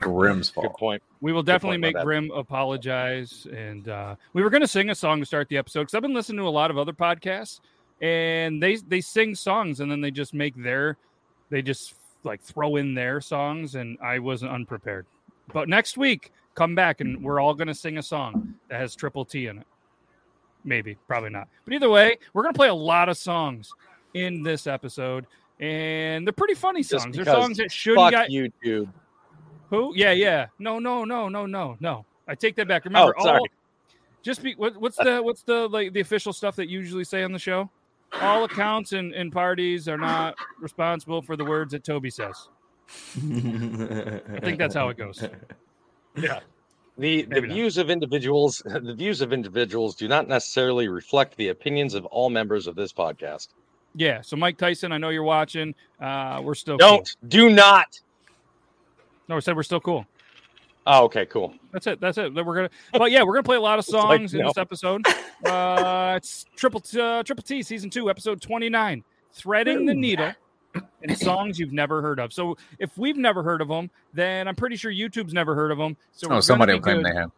Grimm's fault. Good point. We will definitely make. Grim apologize. And uh, we were going to sing a song to start the episode because I've been listening to a lot of other podcasts, and they they sing songs and then they just make their, they just like throw in their songs, and I wasn't unprepared. But next week, come back and we're all going to sing a song that has triple T in it. Maybe, probably not. But either way, we're going to play a lot of songs in this episode, and they're pretty funny songs. They're songs that should Fuck got YouTube. Who? Yeah, yeah. No, no, no, no, no, no. I take that back. Remember, Oh, sorry. all just be what, what's the what's the like the official stuff that you usually say on the show? All accounts and, and parties are not responsible for the words that Toby says. I think that's how it goes. Yeah. The the Maybe not. views of individuals the views of individuals do not necessarily reflect the opinions of all members of this podcast. Yeah. So Mike Tyson, I know you're watching. Uh, we're still. Don't do not. No, we said we're still cool. Oh, okay, cool. That's it. That's it. We're gonna. But yeah, we're gonna play a lot of It's like, songs in no. this episode. Uh, it's triple T, uh, triple T season two, episode twenty nine, threading the needle. And songs you've never heard of. So if we've never heard of them, then I'm pretty sure YouTube's never heard of them. So we're Oh, somebody will claim good. they have.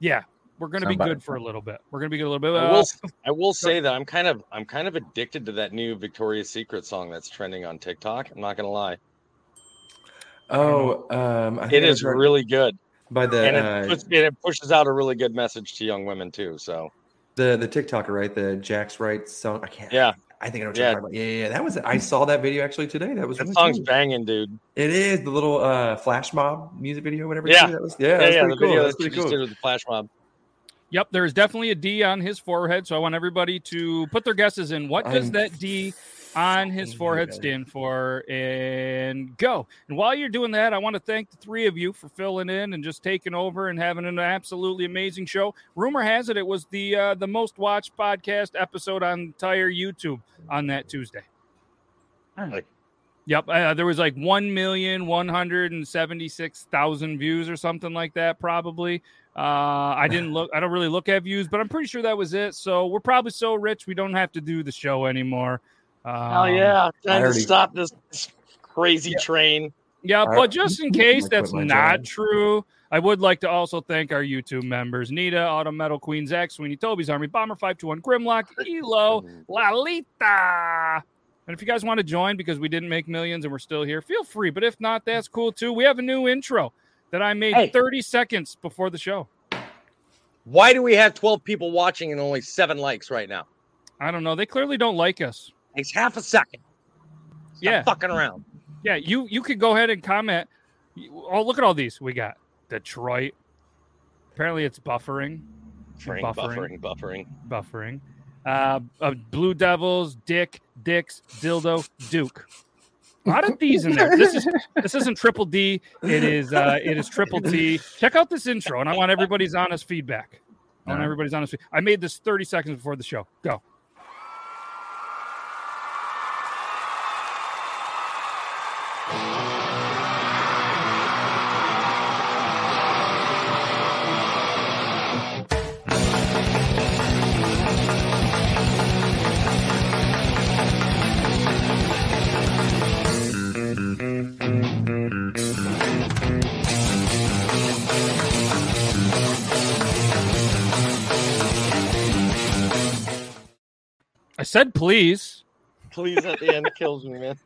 Yeah, we're gonna be good for a little bit. We're gonna be good a little bit. I Uh, will I will say that I'm kind of I'm kind of addicted to that new Victoria's Secret song that's trending on TikTok. I'm not gonna lie. Oh, um, I think It I is heard really good. by the And it, uh, puts, and it pushes out a really good message to young women too. So the the TikToker, right? The Jack's Right song. I can't. yeah, I think I know what Yeah. you're talking about. Yeah, yeah, yeah. That was. I saw that video actually today. That was. that really song's cool. banging, dude. It is the little uh, flash mob music video, whatever. Yeah. That was, yeah, Yeah, that yeah, pretty the cool. video That's that pretty just cool. did with the flash mob. Yep, there is definitely a D on his forehead. So I want everybody to put their guesses in. What does I'm that D on his forehead stand for? And go. And while you're doing that, I want to thank the three of you for filling in and just taking over and having an absolutely amazing show. Rumor has it it was the uh, the most watched podcast episode on entire YouTube on that Tuesday. Like, Yep, uh, there was like one million one hundred and seventy six thousand views or something like that. Probably. Uh, I didn't look. I don't really look at views, but I'm pretty sure that was it. So we're probably so rich we don't have to do the show anymore. Um, oh yeah, trying already- to stop this crazy train. Yeah, I- but just in case that's not job. true, I would like to also thank our YouTube members: Nita, Auto Metal Queen, Zach Sweeney, Toby's Army, Bomber Five Two One, Grimlock, Elo, Lalita. And if you guys want to join because we didn't make millions and we're still here, feel free. But if not, that's cool too. We have a new intro that I made Hey. 30 seconds before the show. Why do we have 12 people watching and only seven likes right now? I don't know. They clearly don't like us. Takes half a second. Stop Yeah. fucking around. Yeah, you you could go ahead and comment. Oh, look at all these. We got Detroit. Apparently, it's buffering. Buffering, Buffering. buffering, buffering. Uh, uh, Blue Devils, Dick, Dicks, Dildo, Duke. A lot of these in there. This is this isn't triple D. It is uh it is triple T. Check out this intro, and I want everybody's honest feedback. I want everybody's honest. Feedback. I made this 30 seconds before the show. Go. Said please. Please at the end kills me, man.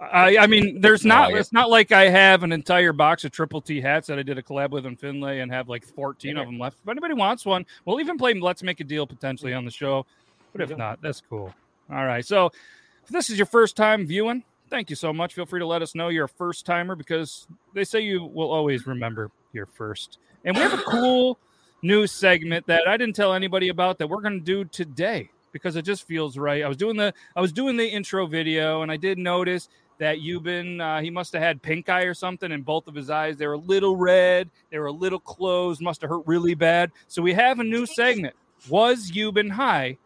I, I mean, there's not. Oh, yeah. It's not like I have an entire box of triple T hats that I did a collab with in Findlay and have like 14 of them left. If anybody wants one, we'll even play Let's Make a Deal potentially on the show. But if not, that's cool. All right. So if this is your first time viewing, thank you so much. Feel free to let us know you're a first timer because they say you will always remember your first. And we have a cool new segment that I didn't tell anybody about that we're going to do today because it just feels right. I was doing the I was doing the intro video and I did notice that Euban uh, he must have had pink eye or something in both of his eyes. They were a little red, they were a little closed, must have hurt really bad. So we have a new segment. Was Euban high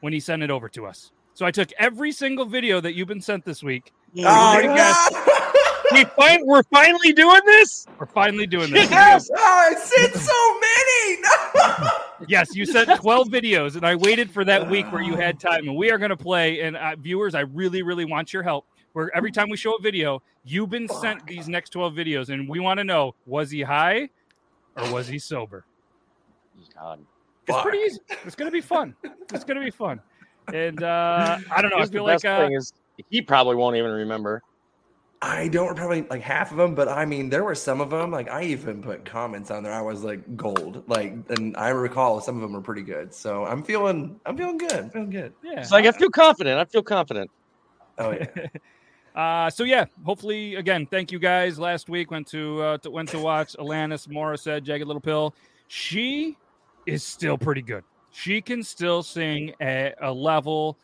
when he sent it over to us? So I took every single video that Euban sent this week. Guess- We find we're finally doing this. We're finally doing this. Yes! Oh, I said so many. Yes, you sent 12 videos, and I waited for that week where you had time. And we are going to play. And uh, viewers, I really, really want your help. Where every time we show a video, you've been sent these next 12 videos, and we want to know was he high or was he sober? God. It's pretty easy. It's going to be fun. It's going to be fun. And uh, I don't know. I Here's the feel like best uh, thing is he probably won't even remember. I don't probably like half of them, but I mean, there were some of them. Like I even put comments on there. I was like gold, like, and I recall some of them were pretty good. So I'm feeling, I'm feeling good. I'm feeling good. yeah. It's like I feel confident. I feel confident. Oh yeah. Uh, so yeah, hopefully again, thank you guys. Last week went to, uh, to went to watch Alanis Morissette, Jagged Little Pill. She is still pretty good. She can still sing at a level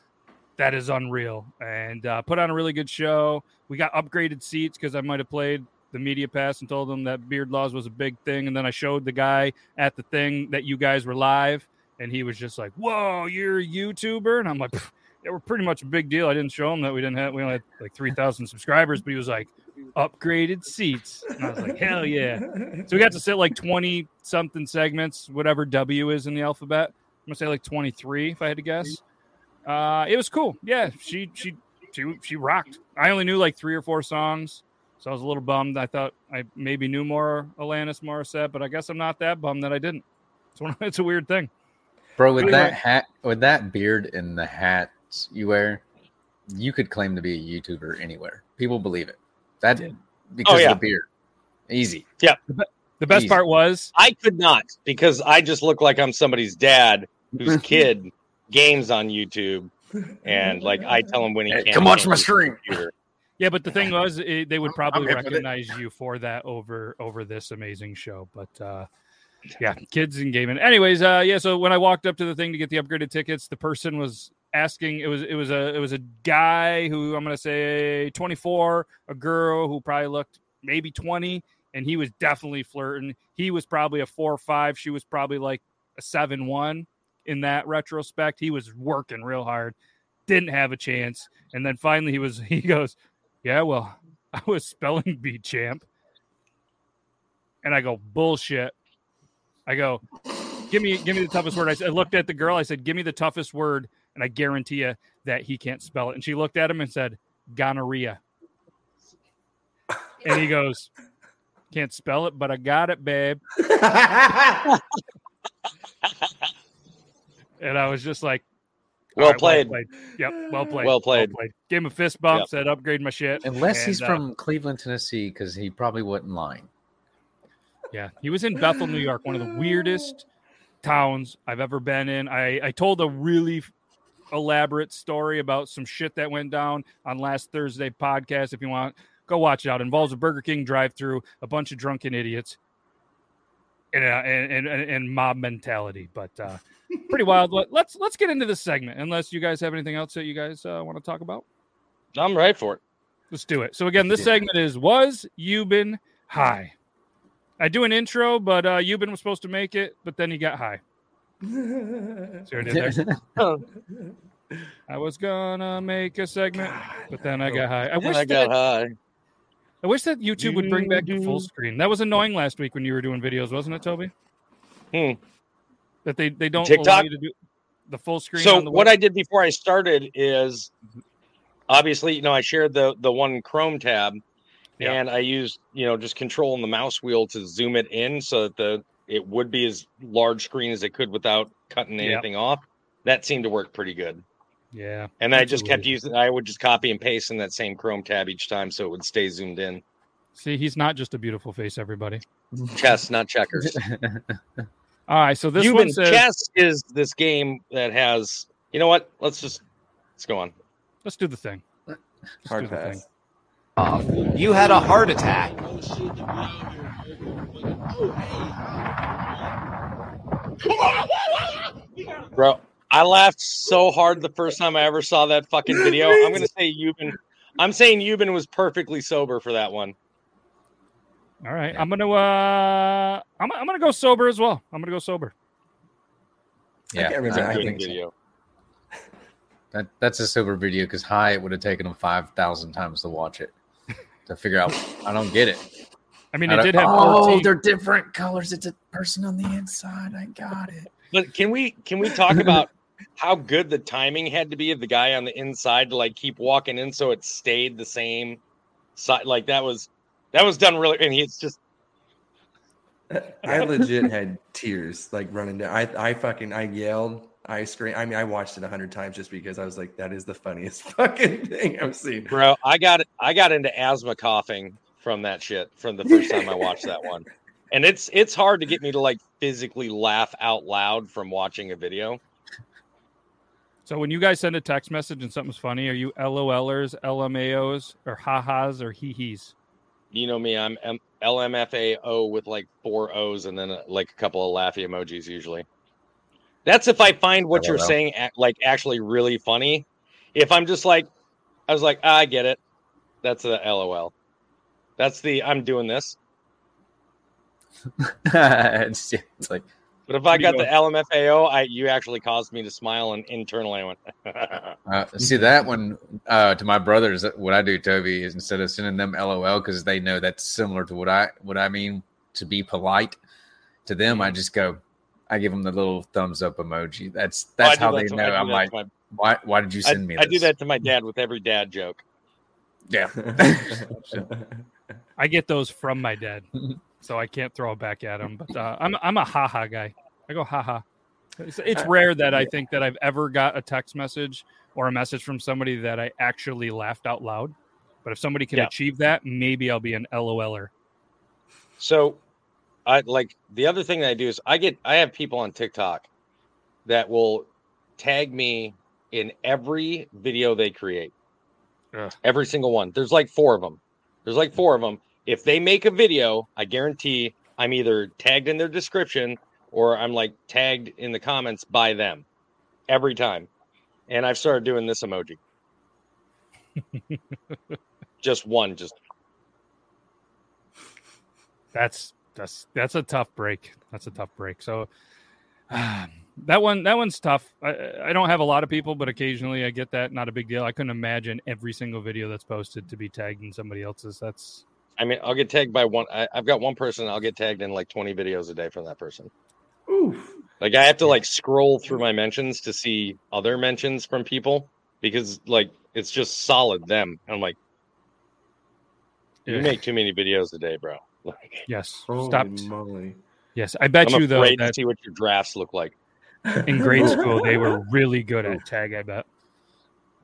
that is unreal, and uh, put on a really good show. We got upgraded seats because I might have played the media pass and told them that beard laws was a big thing, and then I showed the guy at the thing that you guys were live, and he was just like, "Whoa, you're a YouTuber," and I'm like. "Pff, they were pretty much a big deal. I didn't show him that we didn't have we only had like three thousand subscribers, but he was like upgraded seats, and I was like, hell yeah! So we got to sit like twenty something segments, whatever W is in the alphabet. I'm gonna say like twenty three if I had to guess. Uh, it was cool. Yeah, she she she she rocked. I only knew like three or four songs, so I was a little bummed. I thought I maybe knew more Alanis Morissette, but I guess I'm not that bummed that I didn't. It's one. It's a weird thing. Bro, with Anyway. that hat, with that beard and the hats you wear, you could claim to be a YouTuber anywhere. People believe it. That because yeah. of the beard. Easy. Yeah. The best Easy. part was I could not because I just look like I'm somebody's dad whose kid games on YouTube, and like I tell him when he Hey, can't. come watch my stream. Yeah, but the thing was, it, they would probably hip with recognize you for that over over this amazing show. But uh, yeah, kids and gaming. Anyways, uh, yeah. So when I walked up to the thing to get the upgraded tickets, the person was asking. It was it was a it was a guy who I'm gonna say 24, a girl who probably looked maybe 20, and he was definitely flirting. He was probably a four or five. She was probably like a seven one. In that retrospect, he was working real hard. Didn't have a chance, and then finally he was. He goes, yeah, well, I was spelling bee champ. And I go, bullshit. I go, give me give me the toughest word. I, said, I looked at the girl, I said, give me the toughest word, and I guarantee you that he can't spell it. And she looked at him and said, gonorrhea. And he goes, can't spell it, but I got it, babe. And I was just like, Well "All right, played. Yep, well played. Well played. Gave him a fist bump, Yep. said upgrade my shit. Unless he's uh, from Cleveland, Tennessee, because he probably wouldn't lying. Yeah, he was in Bethel, New York, one of the weirdest towns I've ever been in. I, I told a really elaborate story about some shit that went down on last Thursday podcast. If you want, go watch it out. It involves a Burger King drive-through, a bunch of drunken idiots, and and, and, and mob mentality. But uh, pretty wild. Let- Let's let's get into this segment. Unless you guys have anything else that you guys uh, want to talk about. I'm right for it. Let's do it. So again, this segment is was Euban high? I do an intro, but uh Euban was supposed to make it, but then he got high. See what I did there? I was gonna make a segment, but then I got high. I wish I got that, high. I wish that YouTube would bring back the full screen. That was annoying last week when you were doing videos, wasn't it, Toby? Hmm. That they they don't TikTok? you to do the full screen. So on the what? I did before I started is obviously, you know, I shared the the one Chrome tab Yeah. and I used, you know, just controlling the mouse wheel to zoom it in so that the it would be as large screen as it could without cutting anything off. That seemed to work pretty good. Yeah, And I just kept using I would just copy and paste in that same Chrome tab each time so it would stay zoomed in. See, he's not just a beautiful face, everybody. Chess, not checkers. All right, so this You've one says chess is this game that has you know what? Let's just let's go on. let's do the thing. Let's Hard pass. thing. You had a heart attack. Bro, I laughed so hard the first time I ever saw that fucking video. I'm gonna say Euban. I'm saying Euban was perfectly sober for that one. All right, I'm gonna uh, I'm, I'm gonna go sober as well. I'm gonna go sober. Yeah, can't remember. I I Good think so. That, that's a sober video because high it would have taken them five thousand times to watch it to figure out. I don't get it. I mean, I it did have oh, 14. they're different colors. It's a person on the inside. I got it. But can we can we talk about how good the timing had to be of the guy on the inside to like keep walking in so it stayed the same side? Like that was that was done really. And it's just I legit had tears like running down. I I fucking I yelled. I screamed. I mean, I watched it a hundred times just because I was like, that is the funniest fucking thing I've seen. bro. I got I got into asthma coughing from that shit from the first time I watched that one. And it's it's hard to get me to like physically laugh out loud from watching a video. So when you guys send a text message and something's funny, are you LOLers, LMAOs, or ha-has or hee-hees? You know me, I'm M- LMFAO with like four O's and then uh, like a couple of laughy emojis usually. That's if I find what you're LOL. saying ac- like actually really funny. If I'm just like, I was like, ah, I get it. That's a LOL. That's the I'm doing this. it's, it's like But if I What do you got the LMFAO, I you actually caused me to smile and internally I went. uh, see that one uh, to my brothers. What I do, Toby, is instead of sending them LOL because they know that's similar to what I what I mean to be polite to them. I just go, I give them the little thumbs up emoji. That's Oh, that's do how that they know. I'm like, my- why why did you I, send me? I do that to my dad with every dad joke. Yeah. I get those from my dad, so I can't throw it back at him. But uh, I'm I'm a ha-ha guy. I go ha-ha. It's, it's uh, rare that I think that I've ever got a text message or a message from somebody that I actually laughed out loud. But if somebody can Yeah. achieve that, maybe I'll be an LOLer. So, I like the other thing that I do is I get I have people on TikTok that will tag me in every video they create. Ugh. Every single one. There's like four of them. There's like four of them. If they make a video, I guarantee I'm either tagged in their description or I'm like tagged in the comments by them every time. And I've started doing this emoji. just one, just That's that's that's a tough break. That's a tough break. So that one that one's tough. I, I don't have a lot of people, but occasionally I get that. Not a big deal. I couldn't imagine every single video that's posted to be tagged in somebody else's. That's I mean, I'll get tagged by one. I, I've got one person. I'll get tagged in like 20 videos a day from that person. Oof. Like I have to like scroll through my mentions to see other mentions from people because like it's just solid them. I'm like, you Yeah. make too many videos a day, bro. Like, yes. Stop. Yes, I bet I'm you though afraid to that see what your drafts look like. in grade school they were really good at tag. I bet.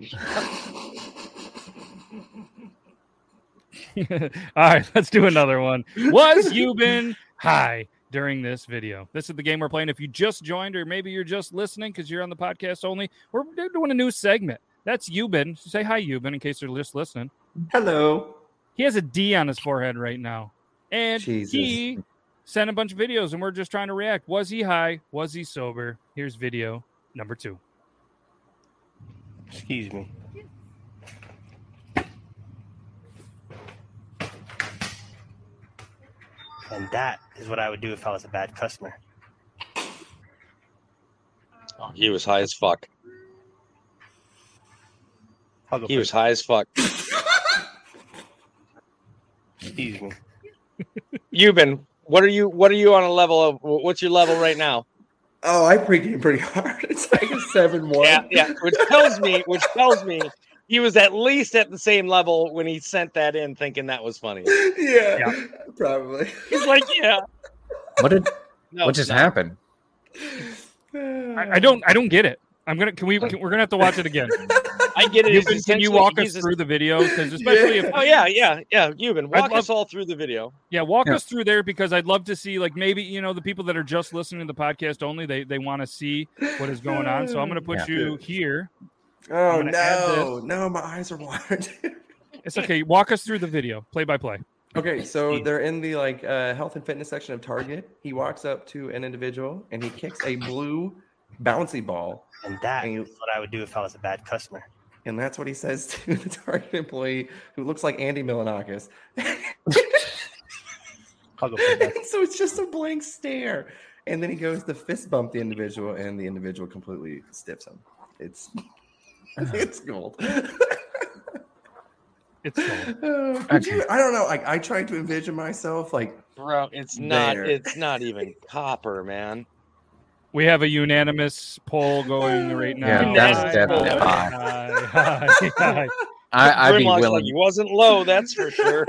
All right, let's do another one. Was Euban high during this video? This is the game we're playing. If you just joined, or maybe you're just listening because you're on the podcast only, we're doing a new segment. That's Euban. Say hi, Euban, in case you're just listening. Hello. He has a D on his forehead right now, and Jesus. he sent a bunch of videos, and we're just trying to react. Was he high? Was he sober? Here's video number two. Excuse me. And that is what I would do if I was a bad customer. Oh, he was high as fuck. He first. was high as fuck. Excuse me. Euban, what are you? What are you on a level of? What's your level right now? Oh, I pregame pretty hard. It's like a seven one. Yeah, yeah. Which tells me, which tells me, he was at least at the same level when he sent that in, thinking that was funny. yeah, probably. He's like, yeah. What did No, what just no. happened? I, I don't I don't get it. I'm gonna can we can, we're gonna have to watch it again. I get it. You It's can, can you walk us a- through the video? Because especially if Oh yeah, yeah, yeah. Euban, walk love- us all through the video. Yeah, walk Yeah. us through there because I'd love to see like maybe you know the people that are just listening to the podcast only they they want to see what is going on. So I'm going to put Yeah. you here. Oh no, no, my eyes are watered. It's okay. Walk us through the video, play by play. okay, so they're in the like uh, health and fitness section of Target. He walks up to an individual and he kicks a blue bouncy ball, And that And you- is what I would do if I was a bad customer. and that's what he says to the Target employee who looks like Andy Milonakis. I'll go first. so it's just a blank stare. And then he goes to fist bump the individual, and the individual completely stiffs him. It's it's gold. It's cool. Uh, could you, I don't know. Like I tried to envision myself like Bro, it's not. It's not even copper, man. We have a unanimous poll going right now. Yeah, that's definitely hi, high. hi, hi. I, I'd be Grimlock's like, willing. he wasn't low, that's for sure.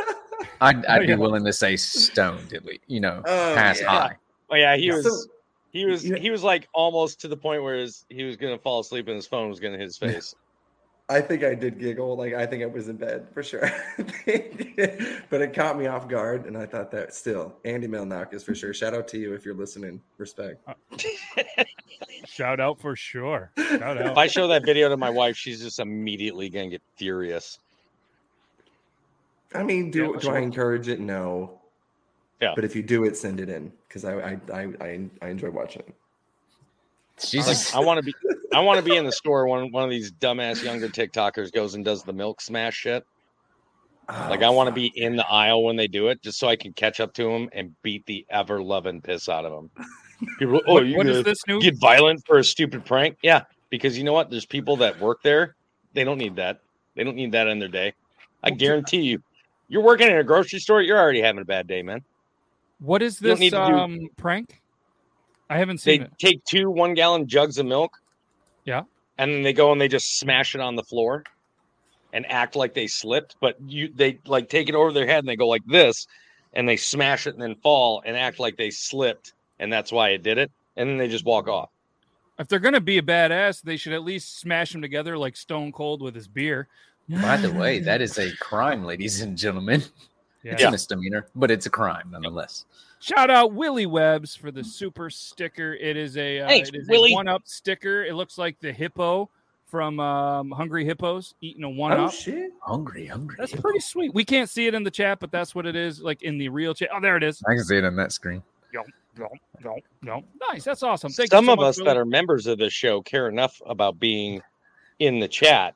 I'd, I'd be Yeah. willing to say stoned at least. You know, Oh, pass yeah. high. Oh yeah, he Yeah. was. So- he was. He was like almost to the point where his, he was gonna fall asleep and his phone was gonna hit his face. I think I did giggle. Like I think I was in bed for sure. but it caught me off guard, and I thought that still Andy Milonakis for sure. Shout out to you if you're listening. Respect. Uh, shout out for sure. Shout if. I show that video to my wife, she's just immediately gonna get furious. I mean, do Yeah, do sure. I encourage it? No. Yeah. But if you do it, send it in because I, I I I I enjoy watching it. Jesus. Like I want to be. I want to be in the store when one of these dumbass younger TikTokers goes and does the milk smash shit. Like I Oh, want to be in the aisle when they do it, just so I can catch up to them and beat the ever loving piss out of them. People, oh, What- you what is this new? get violent for a stupid prank? Yeah, because you know what? There's people that work there. They don't need that. They don't need that in their day. I guarantee you. You're working in a grocery store. You're already having a bad day, man. What is this need to do- um prank? I haven't They seen it. take two one gallon jugs of milk. Yeah. And then they go and they just smash it on the floor and act like they slipped, but you they like take it over their head and they go like this and they smash it and then fall and act like they slipped and that's why it did it. And then they just walk off. If they're gonna be a badass, they should at least smash them together like Stone Cold with his beer. By the way, that is a crime, ladies and gentlemen. It's Yeah. a misdemeanor, but it's a crime nonetheless. Shout out Willie Webbs for the super sticker. It is a uh, Thanks, it is Willie. a one up sticker. It looks like the hippo from um, Hungry Hippos eating a one up. Oh, shit! Hungry, hungry. That's pretty sweet. We can't see it in the chat, but that's what it is, like in the real chat. Oh, there it is. I can see it on that screen. No, no, no. No. Nice. That's awesome. Thank Some you so of much, us Willie. that are members of this show care enough about being in the chat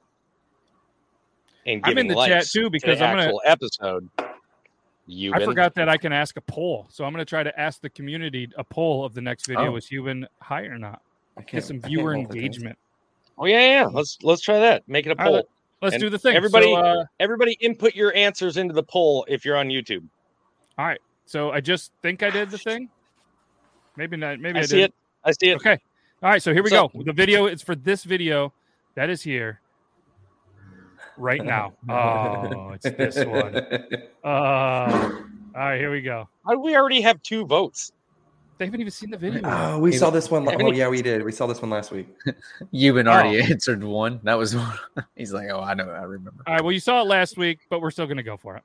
and I'm in giving the chat too to because the I'm gonna- actual episode. You I forgot that I can ask a poll, so I'm going to try to ask the community a poll of the next video: Oh. is Euban high or not? Get some viewer engagement. Oh yeah, yeah. Let's let's try that. Make it a All right, poll. Let's And do the thing. everybody- So, uh, Everybody input your answers into the poll if you're on YouTube. all right. So I just think I did the thing. Maybe not. Maybe I, I, see did. it. I see it. Okay. All right. So here we So- go. The video is for this video that is here right now. Oh, it's this one. Uh, all right. Here we go. How do we already have two votes? They haven't even seen the video. Oh, we saw this one. Haven't Oh you- yeah, we did. We saw this one last week. You've been already Oh. answered one. That was one. He's like, oh, I know, I remember. All right. Well, you saw it last week, but we're still going to go for it.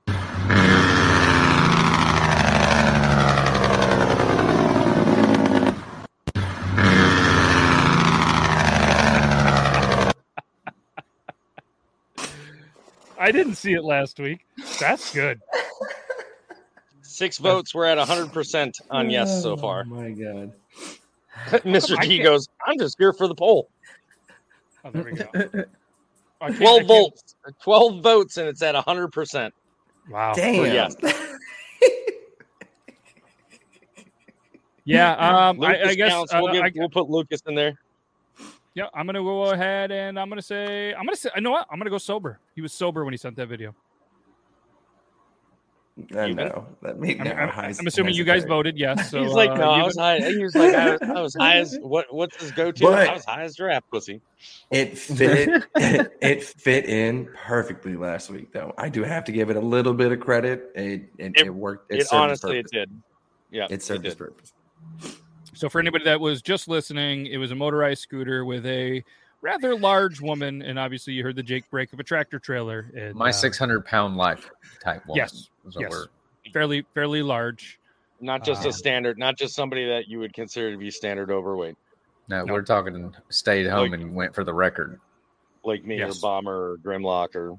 I didn't see it last week. That's good. Six votes. We're at 100% on yes so Oh far. my god. Mr. I T can't- goes, I'm just here for the poll. Oh, there we go. I can't- I 12 can't- votes. 12 votes, and it's at 100%. Wow. Damn. yeah. Yeah, um, I, I guess uh, we'll, give, I- we'll put Lucas in there. Yeah, I'm gonna go ahead and I'm gonna say I'm gonna say you know what I'm gonna go sober. He was sober when he sent that video. I know that made I'm, I'm- I'm assuming you guys voted yes. So He's like, uh, no, I was high. He was like, I was, I was high as what? What's his go-to? But- I was high as giraffe pussy. It fit. it fit in perfectly last week, though. I do have to give it a little bit of credit. It it, it, worked. It, served its honestly, it did. Yeah, It served its purpose. So for anybody that was just listening, it was a motorized scooter with a rather large woman, and obviously you heard the Jake brake of a tractor trailer. And, My uh, 600 pound life type one. Yes, yes, we're- fairly fairly large. Not just Uh, a standard, not just somebody that you would consider to be standard overweight, No, No. we're talking stayed home Like- and went for the record. like me Yes. or Bomber or Grimlock or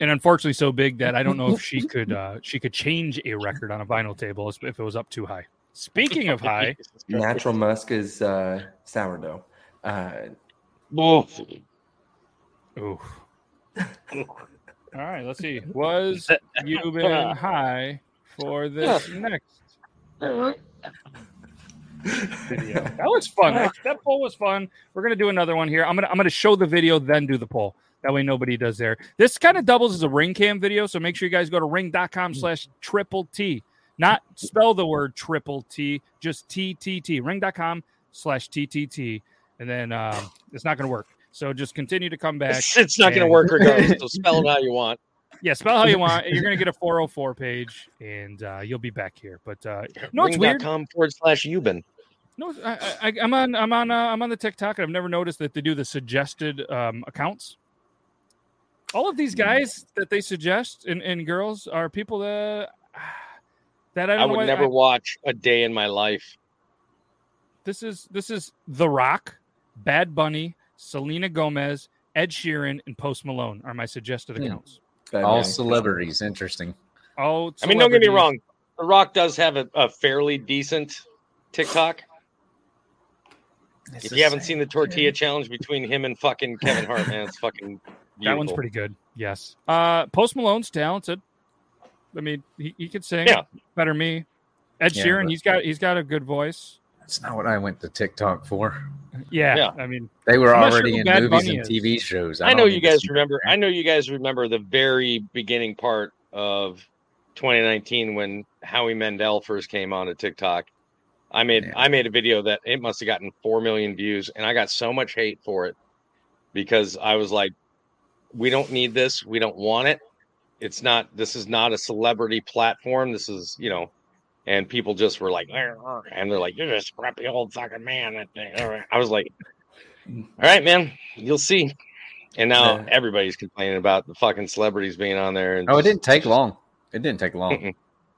and unfortunately so big that I don't know if she could uh, she could change a record on a vinyl table if it was up too high. Speaking of high, Natural musk is uh, sourdough. Uh, Oof. ooh. All right, let's see. Was you been high for this next video? That was fun. That, that poll was fun. We're gonna do another one here. I'm gonna I'm gonna show the video, then do the poll. That way nobody does there. This kind of doubles as a ring cam video, so make sure you guys go to ring.com slash triple T. Not spell the word triple T, just TTT. Ring.com slash TTT. And then um, it's not gonna work. So just continue to come back. It's, not going to work regardless. So spell it how you want. Yeah, spell how you want. You're gonna get a 404 page, and uh, you'll be back here. But uh, no, it's weird. Ring.com forward slash Euban. No, I, I, I'm on. I'm on. Uh, I'm on the TikTok, and I've never noticed that they do the suggested um, accounts. All of Hmm. these guys that they suggest and, and girls are people that that I don't I would never I- watch a day in my life. this is this is The Rock, Bad Bunny, Selena Gomez, Ed Sheeran, and Post Malone are my suggested Hmm. accounts. bad All man. celebrities. Interesting. Oh, I mean, don't get me wrong. The Rock does have a, a fairly decent TikTok. if you haven't seen the tortilla challenge between him and fucking Kevin Hart, man, it's fucking That one's pretty good. Yes. Uh Post Malone's talented. I mean, he, he could sing Yeah. better than me. Ed Yeah, Sheeran, but- he's got he's got a good voice. That's not what I went to TikTok for. Yeah. Yeah. I mean, They were I'm sure already in Bad movies Bunny and is. TV shows. I don't know you guys remember. that. I know you guys remember the very beginning part of 2019 when Howie Mandel first came on to TikTok. I made Yeah. I made a video that it must have gotten four million views, and I got so much hate for it because I was like, "We don't need this. We don't want it. It's not. This is not a celebrity platform. This is you know." And people just were like, and they're like, "You're a scrappy old fucking man." I was like, "All right, man, you'll see." And now Yeah. everybody's complaining about the fucking celebrities being on there. And Oh, it didn't take long. It didn't take long.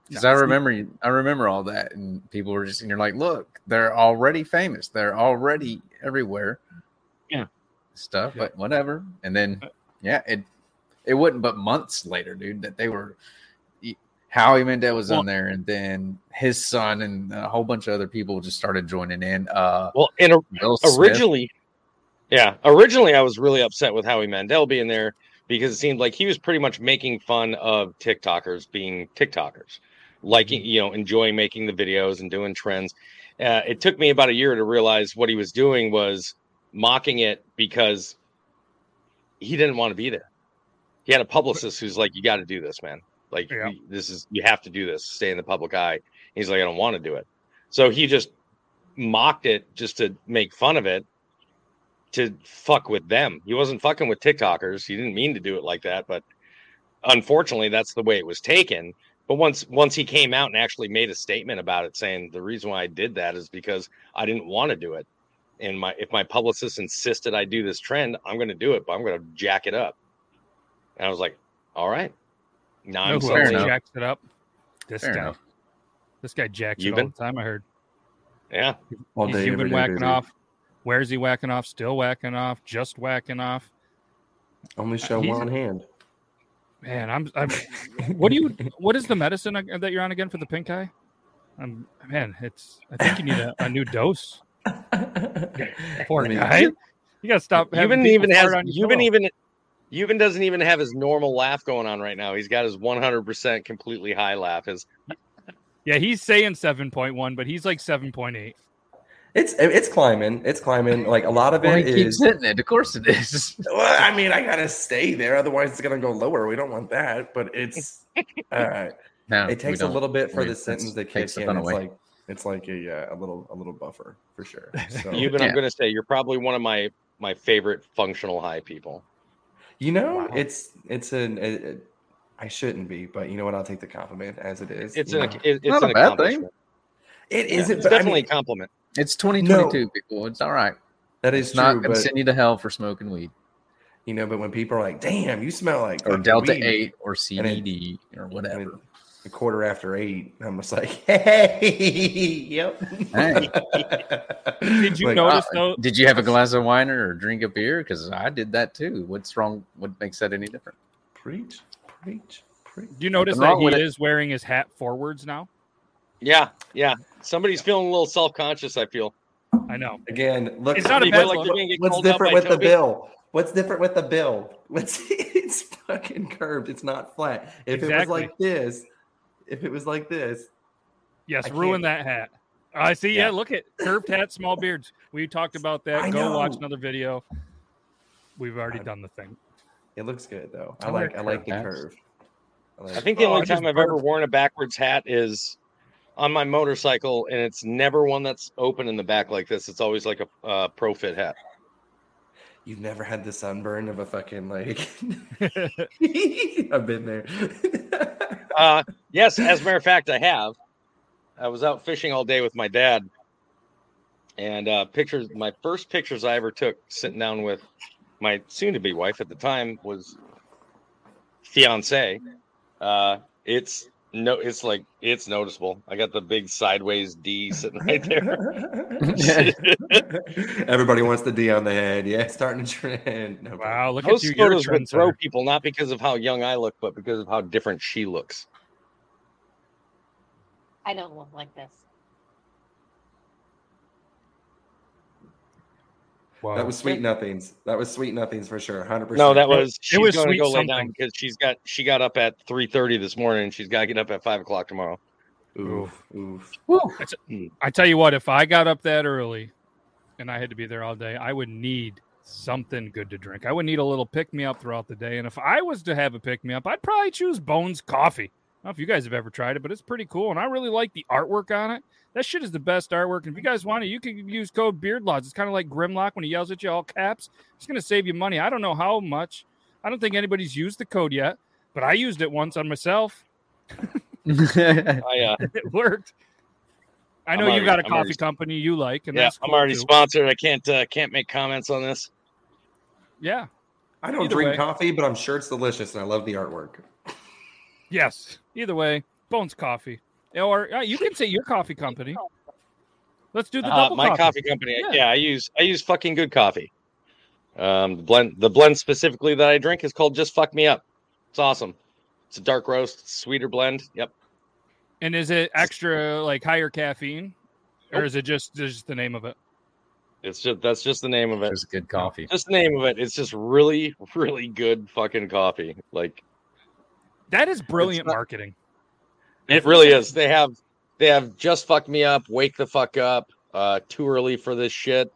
Because I remember, I remember all that, and people were just, and you're like, look, they're already famous. They're already everywhere. Yeah. Stuff, Yeah. but whatever. And then, uh, yeah, it it wasn't but months later, dude, that they were. Howie Mandel was Well- on there, and then his son and a whole bunch of other people just started joining in. Uh, Well, in a, originally, yeah, originally I was really upset with Howie Mandel being there because it seemed like he was pretty much making fun of TikTokers being TikTokers, liking, you know, enjoying making the videos and doing trends. Uh, it took me about a year to realize what he was doing was mocking it because he didn't want to be there. He had a publicist who's like, "You got to do this, man. Like, Yeah. this is you have to do this. Stay in the public eye." He's like, "I don't want to do it." So he just mocked it just to make fun of it to fuck with them. He wasn't fucking with TikTokers. He didn't mean to do it like that, but unfortunately that's the way it was taken. But once once he came out and actually made a statement about it saying the reason why I did that is because I didn't want to do it. And my if my publicist insisted I do this trend, I'm going to do it, but I'm going to jack it up. And I was like, "All right." Now know I'm who fair suddenly, enough. jacks it up? This Fair guy. enough. This guy jacks You it all been? the time. I heard. yeah. All He's day, you've been day, whacking baby. off. Where's he whacking off? Still whacking off. Just whacking off. Only show He's- one hand. Man, I'm. I'm. What do you? What is the medicine that you're on again for the pink eye? Um, man, it's. I think you need a, a new dose. Poor I mean, guy. You gotta stop. having Euban people even has fart on your Euban pillow. even Euban doesn't even have his normal laugh going on right now. He's got his 100% completely high laugh. His Yeah, he's saying seven point one, but he's like seven point eight. It's it's climbing. It's climbing. Like a lot of Well, it he keeps hitting it. Of course it is. Well, I mean, I gotta stay there, otherwise it's gonna go lower. We don't want that. But it's all right. No, It takes a little bit for We- the sentence to takes kick in. It's away. like it's like a uh, a little a little buffer for sure. So, Even Yeah. I'm going to say you're probably one of my my favorite functional high people. You know, Wow. it's it's an. It, it- I shouldn't be, but you know what? I'll take the compliment as it is. It's you an it, it's Not a bad thing. accomplishment. It Yeah, isn't. it's but I definitely mean, a compliment. It's 2022, people. It's all right. that is It's not true. going to send you to hell for smoking weed you know, but when people are like, "Damn, you smell like or fucking Delta weed," 8 or CBD or and whatever. It- a quarter after eight, I'm just like, "Hey, yep." Hey. Did you Like, notice Uh, though? did you have a glass of wine or drink a beer? Because I did that too. What's wrong? What makes that any different? Preach, preach, preach. Do you notice that he is it. is wearing his hat forwards now? Yeah, yeah. Somebody's feeling a little self conscious. I feel. I know. Again, look. It's not a You bad like look. you're gonna get What's different by with the bill? What's different with the bill? What's it's fucking curved. It's not flat. If it was like this, if it was like this, Yes, I ruin can't- that hat. I see. Yeah. Yeah. look at curved hat, small beards. We talked about that. I Go watch another video. We've already I- done the thing. it looks good though. I I like I like the hats. curve. I, like I think the Oh, only time I've ever worn a backwards hat is on my motorcycle, and it's never one that's open in the back like this. It's always like a uh, pro fit hat. You've never had the sunburn of a fucking like. I've been there. Uh, yes, as a matter of fact, I have. I was out fishing all day with my dad, and uh, pictures. My first pictures I ever took sitting down with my soon-to-be wife at the time was fiance. Uh, it's no, it's like it's noticeable. I got the big sideways D sitting right there. Everybody wants the D on the head. Yeah, starting a trend. No wow, look Those at you. You're photos would throw trendsetter. people not because of how young I look, but because of how different she looks. I don't look like this. Wow. That was sweet nothings. That was sweet nothings for sure. Hundred percent. No, that was she's was going to sweet go lay down because she's got she got up at three thirty this morning. She's got to get up at five o'clock tomorrow. oof, oof. That's- I tell you what, if I got up that early and I had to be there all day, I would need something good to drink. I would need a little pick me up throughout the day. And if I was to have a pick me up, I'd probably choose Bones Coffee. I don't know if you guys have ever tried it, but it's pretty cool. And I really like the artwork on it. That shit is the best artwork. And if you guys want it, you can use code Beardlaws. It's kind of like Grimlock when he yells at you all caps. It's going to save you money. I don't know how much. I don't think anybody's used the code yet, but I used it once on myself. I uh, it worked. I I'm know you already- got a I'm coffee already- company you like, and yeah, that's I'm already too. sponsored. I can't uh, can't make comments on this. Yeah. I don't Either drink way. coffee, but I'm sure it's delicious, and I love the artwork. Yes. Either way, Bones Coffee, or uh, you can say your coffee company. Let's do the Uh, my coffee. coffee, company. Yeah. Yeah. I use I use fucking good coffee. Um, the blend the blend specifically that I drink is called Just Fuck Me Up. It's awesome. It's a dark roast, sweeter blend. Yep. And is it extra like higher caffeine, or Nope. is it just just the name of it? It's just that's just the name of it. Just good coffee. Just the name of it. It's just really, really good fucking coffee. Like That is brilliant not- marketing. It really is. They have they have just fuck me up, wake the fuck up, uh too early for this shit.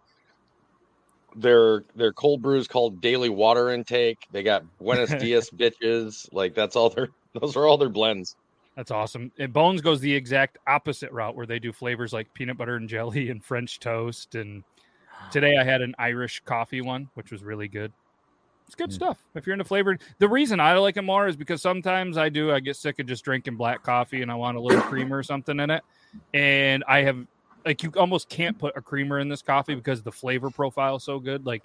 Their their cold brews called daily water intake. They got Buenos Dias bitches. Like that's all their those are all their blends. That's awesome. And Bones goes the exact opposite route where they do flavors like peanut butter and jelly and French toast. And today I had an Irish coffee one, which was really good. It's good Mm. stuff. If you're into flavored, the reason I like it more is because sometimes I do, I get sick of just drinking black coffee and I want a little creamer or something in it. And I have, like, you almost can't put a creamer in this coffee because the flavor profile is so good. Like,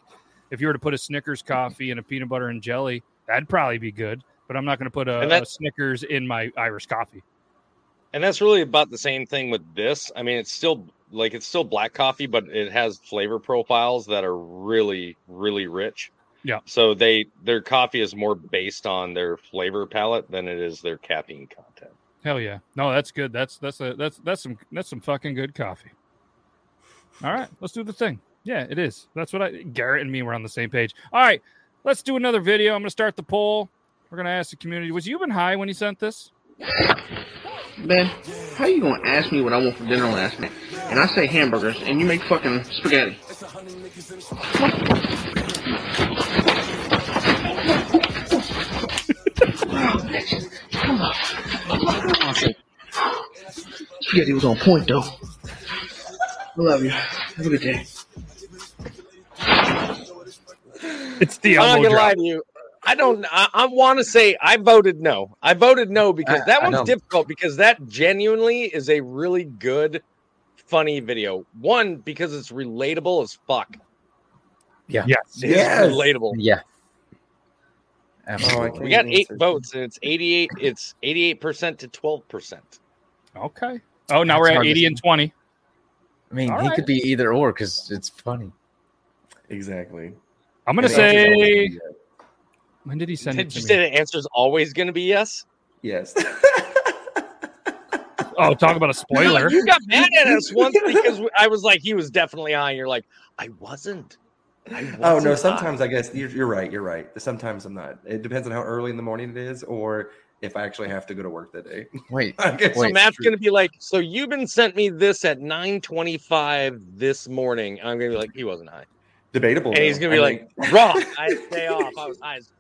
if you were to put a Snickers coffee and a peanut butter and jelly, that'd probably be good. But I'm not going to put a, that- a Snickers in my Irish coffee. And that's really about the same thing with this. I mean, it's still like it's still black coffee, but it has flavor profiles that are really, really rich. Yeah. So they their coffee is more based on their flavor palette than it is their caffeine content. Hell yeah. No, that's good. That's that's a that's that's some that's some fucking good coffee. All right, let's do the thing. Yeah, it is. That's what I Garrett and me were on the same page. All right, let's do another video. I'm gonna start the poll. We're gonna ask the community. Was Euban high when you sent this? Ben, how you gonna ask me what I want for dinner last night? And I say hamburgers, and you make fucking spaghetti. Come on. Spaghetti was on point, though. I love you. Have a good day. It's the I'm not gonna drop. lie to you. I don't. I, I want to say I voted no. I voted no because I- that I one's difficult because that genuinely is a really good, funny video. One because it's relatable as fuck. Yeah. Yes. It's Yes. relatable. Yeah. Oh, I Absolutely. can't We got eight votes and it's eighty-eight. It's eighty-eight percent to twelve percent. Okay. Oh, now That's we're at 80 and 20. I mean, All he right. could be either or because it's funny. Exactly. I'm going to And the answer's always say, when did he send it Did to you me? say the answer's always going to be yes? Yes. Oh, talk about a spoiler. You got mad at us once because I was like, he was definitely high. And you're like, I wasn't. I oh no, wasn't sometimes. I guess you're, you're right. You're right. Sometimes I'm not. It depends on how early in the morning it is, or if I actually have to go to work that day. Wait, I guess So Wait. Matt's going to be like, so you've been sent me this at 9:25 this morning. I'm going to be like, he wasn't high, debatable. and he's going to be I like, mean, raw. I stay off. I was high, as-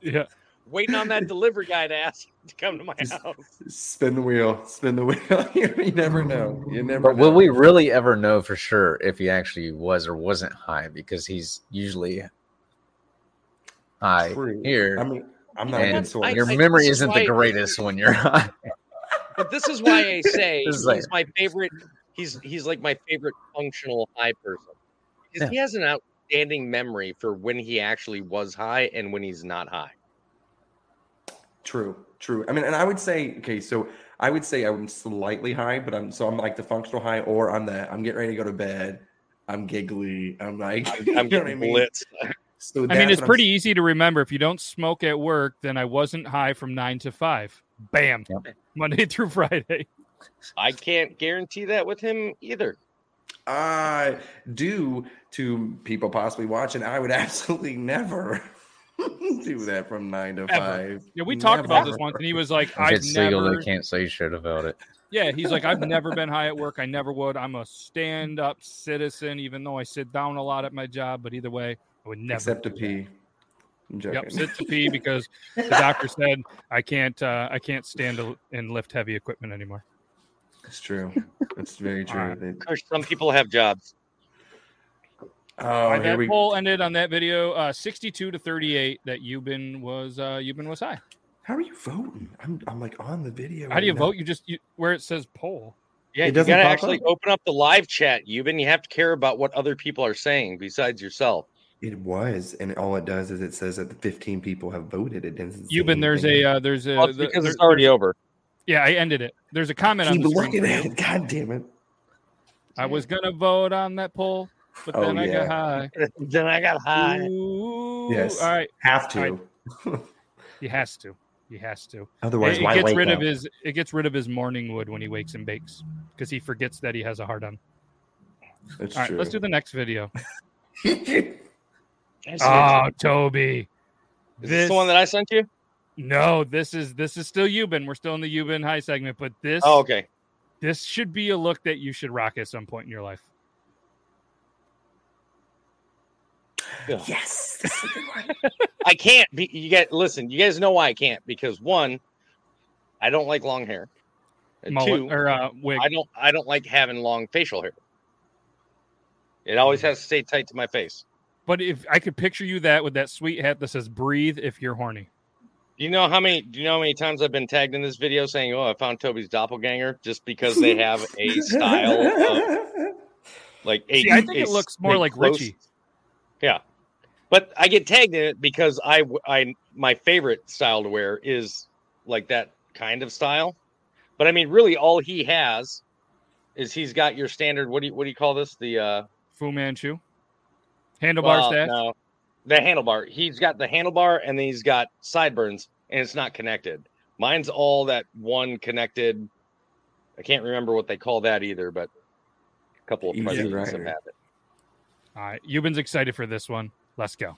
Yeah. Waiting on that delivery guy to ask to come to my Just- house. spin the wheel, spin the wheel. you, you never know. You never. But will we really ever know for sure if he actually was or wasn't high? Because he's usually high True. here. I mean, I'm not a and good source. your I- memory this is isn't the greatest when you're high. But this is why I say he's like- my favorite. He's he's like my favorite functional high person because he has an outstanding memory for when he actually was high and when he's not high. True, true. I mean, and I would say, okay, so I would say I'm slightly high, but I'm so I'm like the functional high, or I'm the I'm getting ready to go to bed. I'm giggly. I'm like, I'm, you I'm getting I mean? blitzed. So I mean, it's what I'm pretty easy to remember. If you don't smoke at work, then I wasn't high from nine to five. Bam. Yep. Monday through Friday. I can't guarantee that with him either. Uh, I do to people possibly watching. I would absolutely never do that from nine to Ever. five. Yeah, we talked about this once, and he was like, I've it's legal, never. they can't say shit about it. Yeah, he's like, I've never been high at work. I never would. I'm a stand up citizen, even though I sit down a lot at my job. But either way, I would never. Except to pee. I'm. Yep, sit to pee because the doctor said I can't. Uh, I can't stand to, and lift heavy equipment anymore. It's true. It's very true. right. It- some people have jobs. Oh, All right, here that we poll ended on that video, uh, 62 to 38. That Euban was uh, Euban was high. How are you voting? I'm, I'm like on the video. How do you now. vote? You just you, where it says poll. Yeah, It you doesn't gotta actually up. open up the live chat, Euban. You have to care about what other people are saying besides yourself. It was, and all it does is it says that the 15 people have voted. It doesn't. say Euban, there's a uh, there's a Well, it's the- because there- it's already over. yeah. I ended it. There's a comment on Keep the looking for at it. God damn it! I was gonna vote on that poll, but Oh, then I got high. then I got high. Ooh, Yes. All right. Have to. He has to. He has to. Otherwise, it, it why gets wake rid up? of his it gets rid of his morning wood when he wakes and bakes because he forgets that he has a hard on. That's All right, true. let's do the next video. Is Oh, ah, Toby. is this the one that I sent you? No, this is this is still Euban. We're still in the Euban high segment, but this Oh, okay. this should be a look that you should rock at some point in your life. Yes. I can't be you get listen, you guys know why I can't because one, I don't like long hair. Mullet, two, or uh, wig. I don't I don't like having long facial hair. It always has to stay tight to my face. But if I could picture you that with that sweet hat that says "breathe" if you're horny. Do you know how many do you know how many times I've been tagged in this video saying, Oh, I found Toby's doppelganger just because they have a style of like a, See, I think a- it looks more like close- Richie. Yeah. But I get tagged in it because I I my favorite style to wear is like that kind of style. But I mean really all he has is he's got your standard what do you what do you call this? The uh Fu Manchu, handlebar well, stash. no, the handlebar. He's got the handlebar and then he's got sideburns and it's not connected. Mine's all that one connected. I can't remember what they call that either, but a couple of Easy presidents have had it. All right, Euban's excited for this one. Let's go.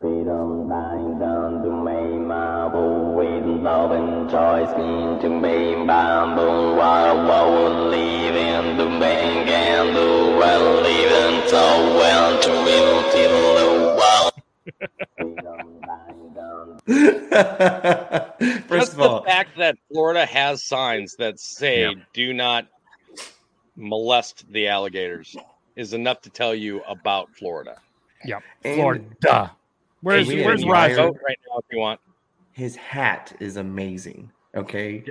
Freedom dying down to make my whole waiting Robin Joyce mean to me bamboo while won't leave in the bank and the well leaving so well to will till the wow. First Just of the fact that Florida has signs that say "Do not molest the alligators" is enough to tell you about Florida. Yep, And- Florida. Where's we Where's admire- Roger? Right now if you want. his hat is amazing. Okay,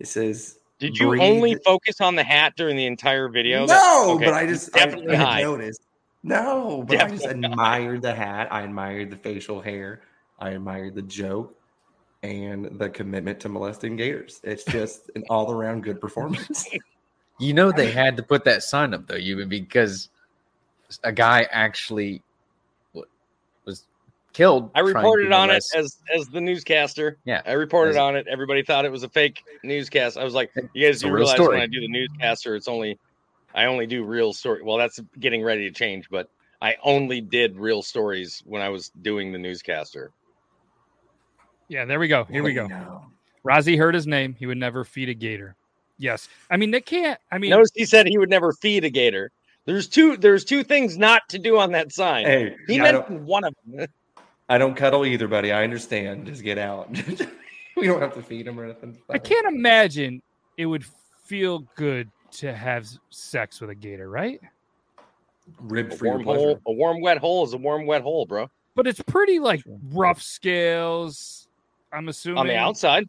it says. Did you breathe- only focus on the hat during the entire video? No, That- okay, but I just I, definitely I high. noticed. No, but I just Definitely admired the hat. I admired the facial hair. I admired the joke and the commitment to molesting gators. It's just an all around good performance. You know they had to put that sign up though, you because a guy actually was killed. I reported on it as as the newscaster. Yeah, I reported as- on it. Everybody thought it was a fake newscast. I was like, you guys It's a do realize story. when I do the newscaster, it's only I only do real story. Well, that's getting ready to change, but I only did real stories when I was doing the newscaster. Yeah, there we go. Here we go. Rozzy heard his name. He would never feed a gator. Yes, I mean they can't. I mean, Notice he said he would never feed a gator. There's two. There's two things not to do on that sign. Hey, he I don't- mentioned one of them. I don't cuddle either, buddy. I understand. Just get out. we don't have to feed him or anything. I can't imagine it would feel good to have sex with a gator, right? Rib A for your warm pleasure. hole. A warm wet hole is a warm wet hole, bro. But it's pretty like rough scales. I'm assuming On the outside.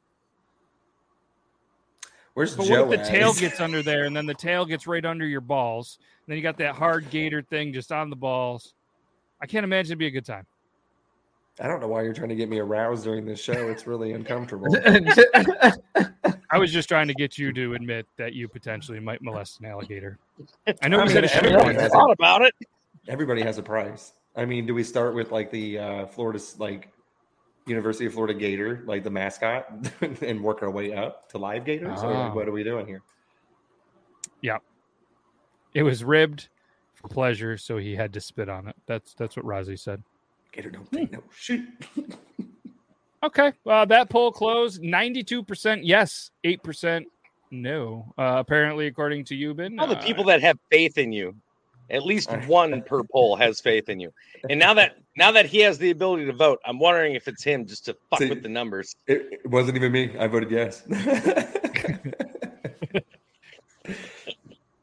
Where's But Joe? what if the at? tail gets under there, and then the tail gets right under your balls? And then you got that hard gator thing just on the balls. I can't imagine it'd be a good time. I don't know why you're trying to get me aroused during this show. It's really uncomfortable. I was just trying to get you to admit that you potentially might molest an alligator. I know I you mean, said it everybody has Thought a- about it. Everybody has a price. I mean, do we start with like the uh, Florida, like University of Florida Gator, like the mascot, and work our way up to live gators? Or like, Ah. what are we doing here? Yeah. It was ribbed for pleasure, so he had to spit on it. That's that's what Rozzy said. Gator don't take no shoot. Okay. Uh, that poll closed. Ninety-two percent yes, eight percent no. Uh, apparently, according to Euban, All the uh, people that have faith in you, at least one per poll has faith in you. And now that now that he has the ability to vote, I'm wondering if it's him just to fuck See- with the numbers. It, it wasn't even me. I voted yes.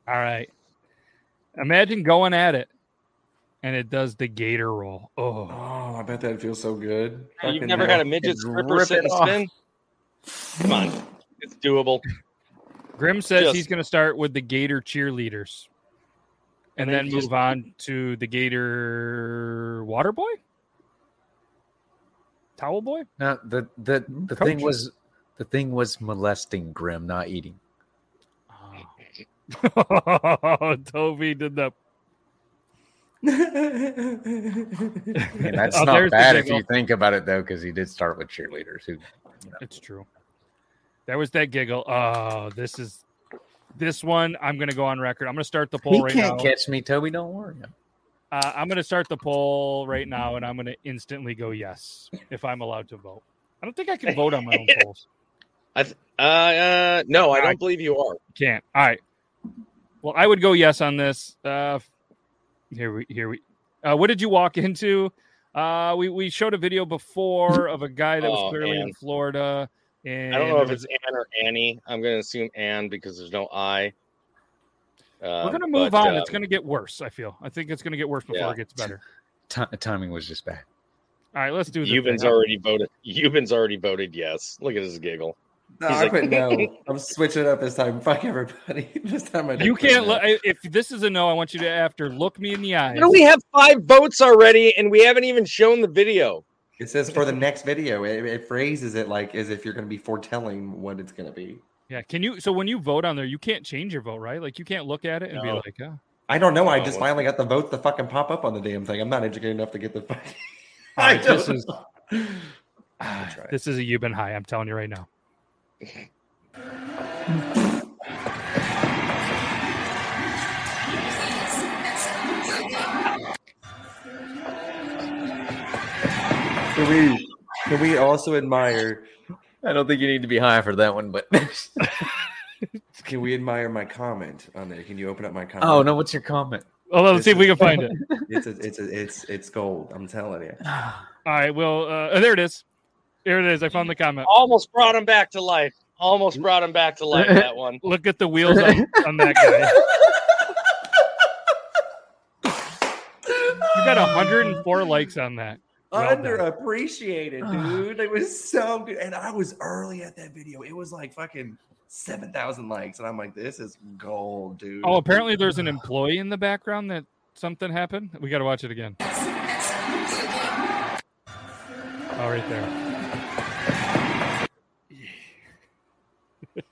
All right. Imagine going at it, and it does the gator roll. Oh, oh, I bet that feels so good. You've never hell. had a midget stripper rip sit and spin? Come on, it's doable. Grim says Just- he's going to start with the gator cheerleaders, and, And then then move just- on to the gator water boy, towel boy. No, the the hmm? the Coach. thing was the thing was molesting Grim, not eating. Oh, Toby did the. And that's Oh, not bad if you think about it though, because he did start with cheerleaders. Who, you know, It's true. There was that giggle. Oh, this is this one. I'm going to go on record. I'm going to start the poll he right can't now. catch me, Toby. Don't worry. Uh, I'm going to start the poll right now, and I'm going to instantly go yes if I'm allowed to vote. I don't think I can vote on my own polls. I th- uh, uh no, I I- don't believe you are. Can't. All right. Well, I would go yes on this. Uh, here we here we. Uh, what did you walk into? Uh, we we showed a video before of a guy that was Oh, clearly Ann. in Florida. And I don't know if it's Anne or Annie. I'm going to assume Anne because there's no I. We're Um, gonna move but, on. it's um, gonna get worse. I feel. I think it's gonna get worse before Yeah. it gets better. Ti- timing was just bad. All right, let's do this. Euban's already voted. Euban's already voted yes. Look at his giggle. No, He's I like- put no. I'm switching up this time. Fuck everybody. this time I You didn't put can't. Look, if this is a no, I want you to after look me in the eyes. How do we have five votes already and we haven't even shown the video? It says for the next video. It, it phrases it like as if you're going to be foretelling what it's going to be. Yeah. Can you? So when you vote on there, you can't change your vote, right? Like you can't look at it and be like, oh. I don't know. I just finally got the vote to fucking pop up on the damn thing. I'm not educated enough to get the fucking. I this don't is know. That's right. this is a Euban high. I'm telling you right now. Can we can we also admire I don't think you need to be high for that one, but Can we admire my comment on there? Can you open up my comment? oh no, what's your comment? Well, let's see if we can find it. It's a, it's a, it's it's gold. I'm telling you. All right. Well, uh, oh, there it is. There it is. I found the comment. Almost brought him back to life. Almost brought him back to life. That one. Look at the wheels on, on that guy. You got 104 likes on that. Well done. Underappreciated, dude. It was so good, and I was early at that video. It was like fucking seven thousand likes, and I'm like, this is gold, dude. Oh, apparently there's an employee in the background that something happened. We got to watch it again. Oh, right there.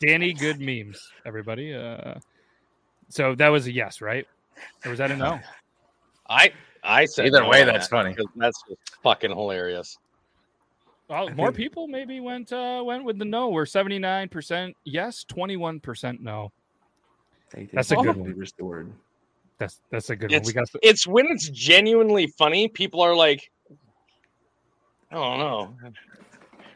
Danny, good memes, everybody. Uh, so that was a yes, right? Or was that a no? I I said Either no way, that's that funny. because That's just fucking hilarious. Well, more people maybe went uh, went with the no. We're 79% yes, 21% no. That's a good Be one. restored. That's that's a good one. We got the, it's when it's genuinely funny. People are like, I don't know.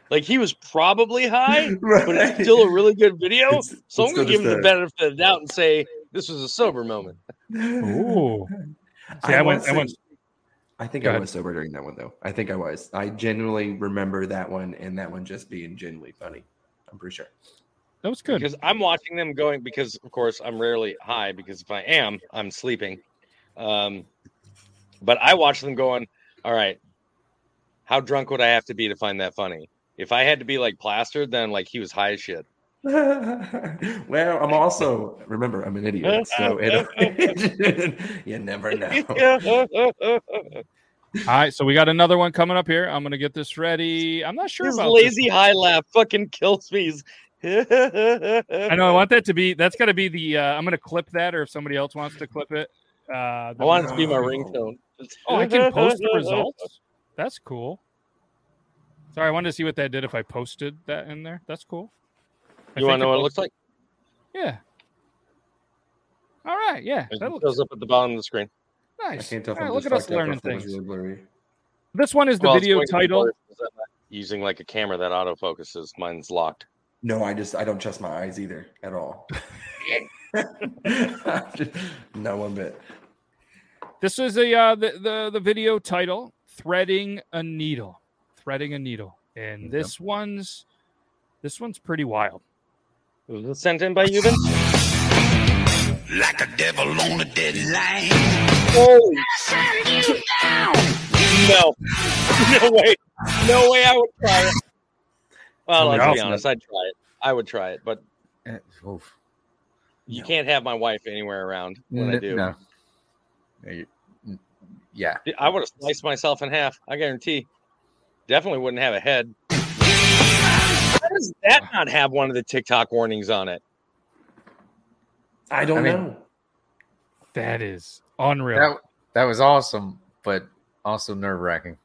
Like he was probably high, but it's still a really good video. It's- so it's I'm gonna give him the benefit of the doubt and say this was a sober moment. Ooh. See, I, went. was I went. I think Go I ahead. was sober during that one though. I think I was. I genuinely remember that one and that one just being genuinely funny. I'm pretty sure. That was good. because I'm watching them going because of course I'm rarely high because if I am I'm sleeping. Um, but I watch them going. All right, how drunk would I have to be to find that funny? If I had to be like plastered, then like he was high as shit. well, I'm also remember I'm an idiot, so it, you never know. All right, so we got another one coming up here. I'm gonna get this ready. I'm not sure His about this lazy high laugh fucking kills me. I know. I want that to be. That's got to be the. Uh, I'm going to clip that, or if somebody else wants to clip it. Uh, I want it to be my ringtone. Oh, I can post the results. That's cool. Sorry, I wanted to see what that did if I posted that in there. That's cool. I You want to know what it looks like? Yeah. All right. Yeah. It That looks shows up at the bottom of the screen. Nice. I nice. can't tell if All right, I'm look at us fucked up or learning if that was things. really. This one is the Well, video going to be title. blurry because I'm not Using like a camera that autofocuses. Mine's locked. No, I just I don't trust my eyes either at all. no one bit. This is a uh, the, the the video title: "Threading a Needle." Threading a needle, and this one's this one's pretty wild. Was sent in by you, Vince? Like a devil on a deadline. Holy No. No way. No way I would try it. Well, Somebody let's be honest. I'd try it. I would try it, but Eh, oof. you can't have my wife anywhere around when I N- do. No. You- Yeah. I would have sliced myself in half. I guarantee. Definitely wouldn't have a head. Why does that not have one of the TikTok warnings on it? I don't I mean- know. That is unreal. That that was awesome, but also nerve wracking.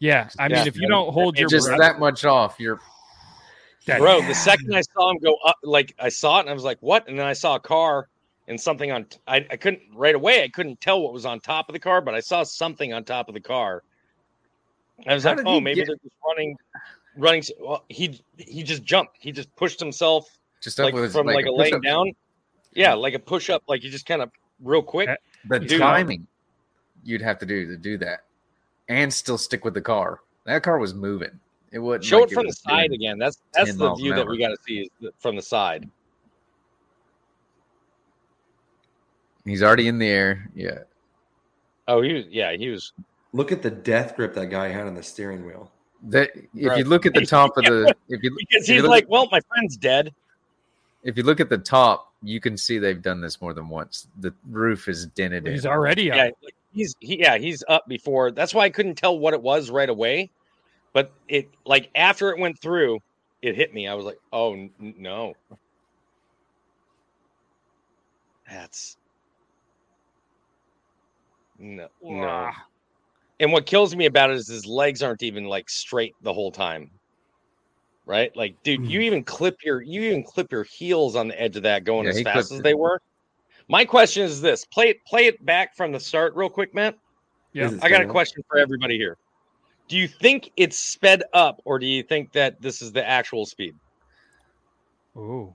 yeah, I mean, Yeah. if you don't hold your Just breath, that much off, you're that- Bro, the second I saw him go up, like I saw it and I was like, what? And then I saw a car and something on, I, I couldn't right away, I couldn't tell what was on top of the car, but I saw something on top of the car. I was How like, oh, maybe get- they're just running, running. Well, he, he just jumped. He just pushed himself just up like with from like, a laying down. Yeah, like a push up, like he just kind of real quick. The Dude. timing you'd have to do to do that, and still stick with the car. That car was moving. It wouldn't Show like it from the side again. That's that's the view that we got to see is from the side. He's already in the air. Yeah. Oh, he was yeah, he was. Look at the death grip that guy had on the steering wheel. That if Bro. you look at the top of the if you Because if you he's look like, at- well, my friend's dead. if you look at the top, you can see they've done this more than once. The roof is dented he's in. already up. Yeah, he's he, yeah, he's up before. That's why I couldn't tell what it was right away. But it like after it went through, it hit me. I was like, oh n- no. That's no no. Wah. And what kills me about it is his legs aren't even like straight the whole time. Right? Like, dude, you hmm. even clip your you even clip your heels on the edge of that going Yeah, as fast clipped as it. they were. My question is this: play it play it back from the start real quick, Matt. Yeah. I got a question for everybody here. Do you think it's sped up, or do you think that this is the actual speed? Ooh.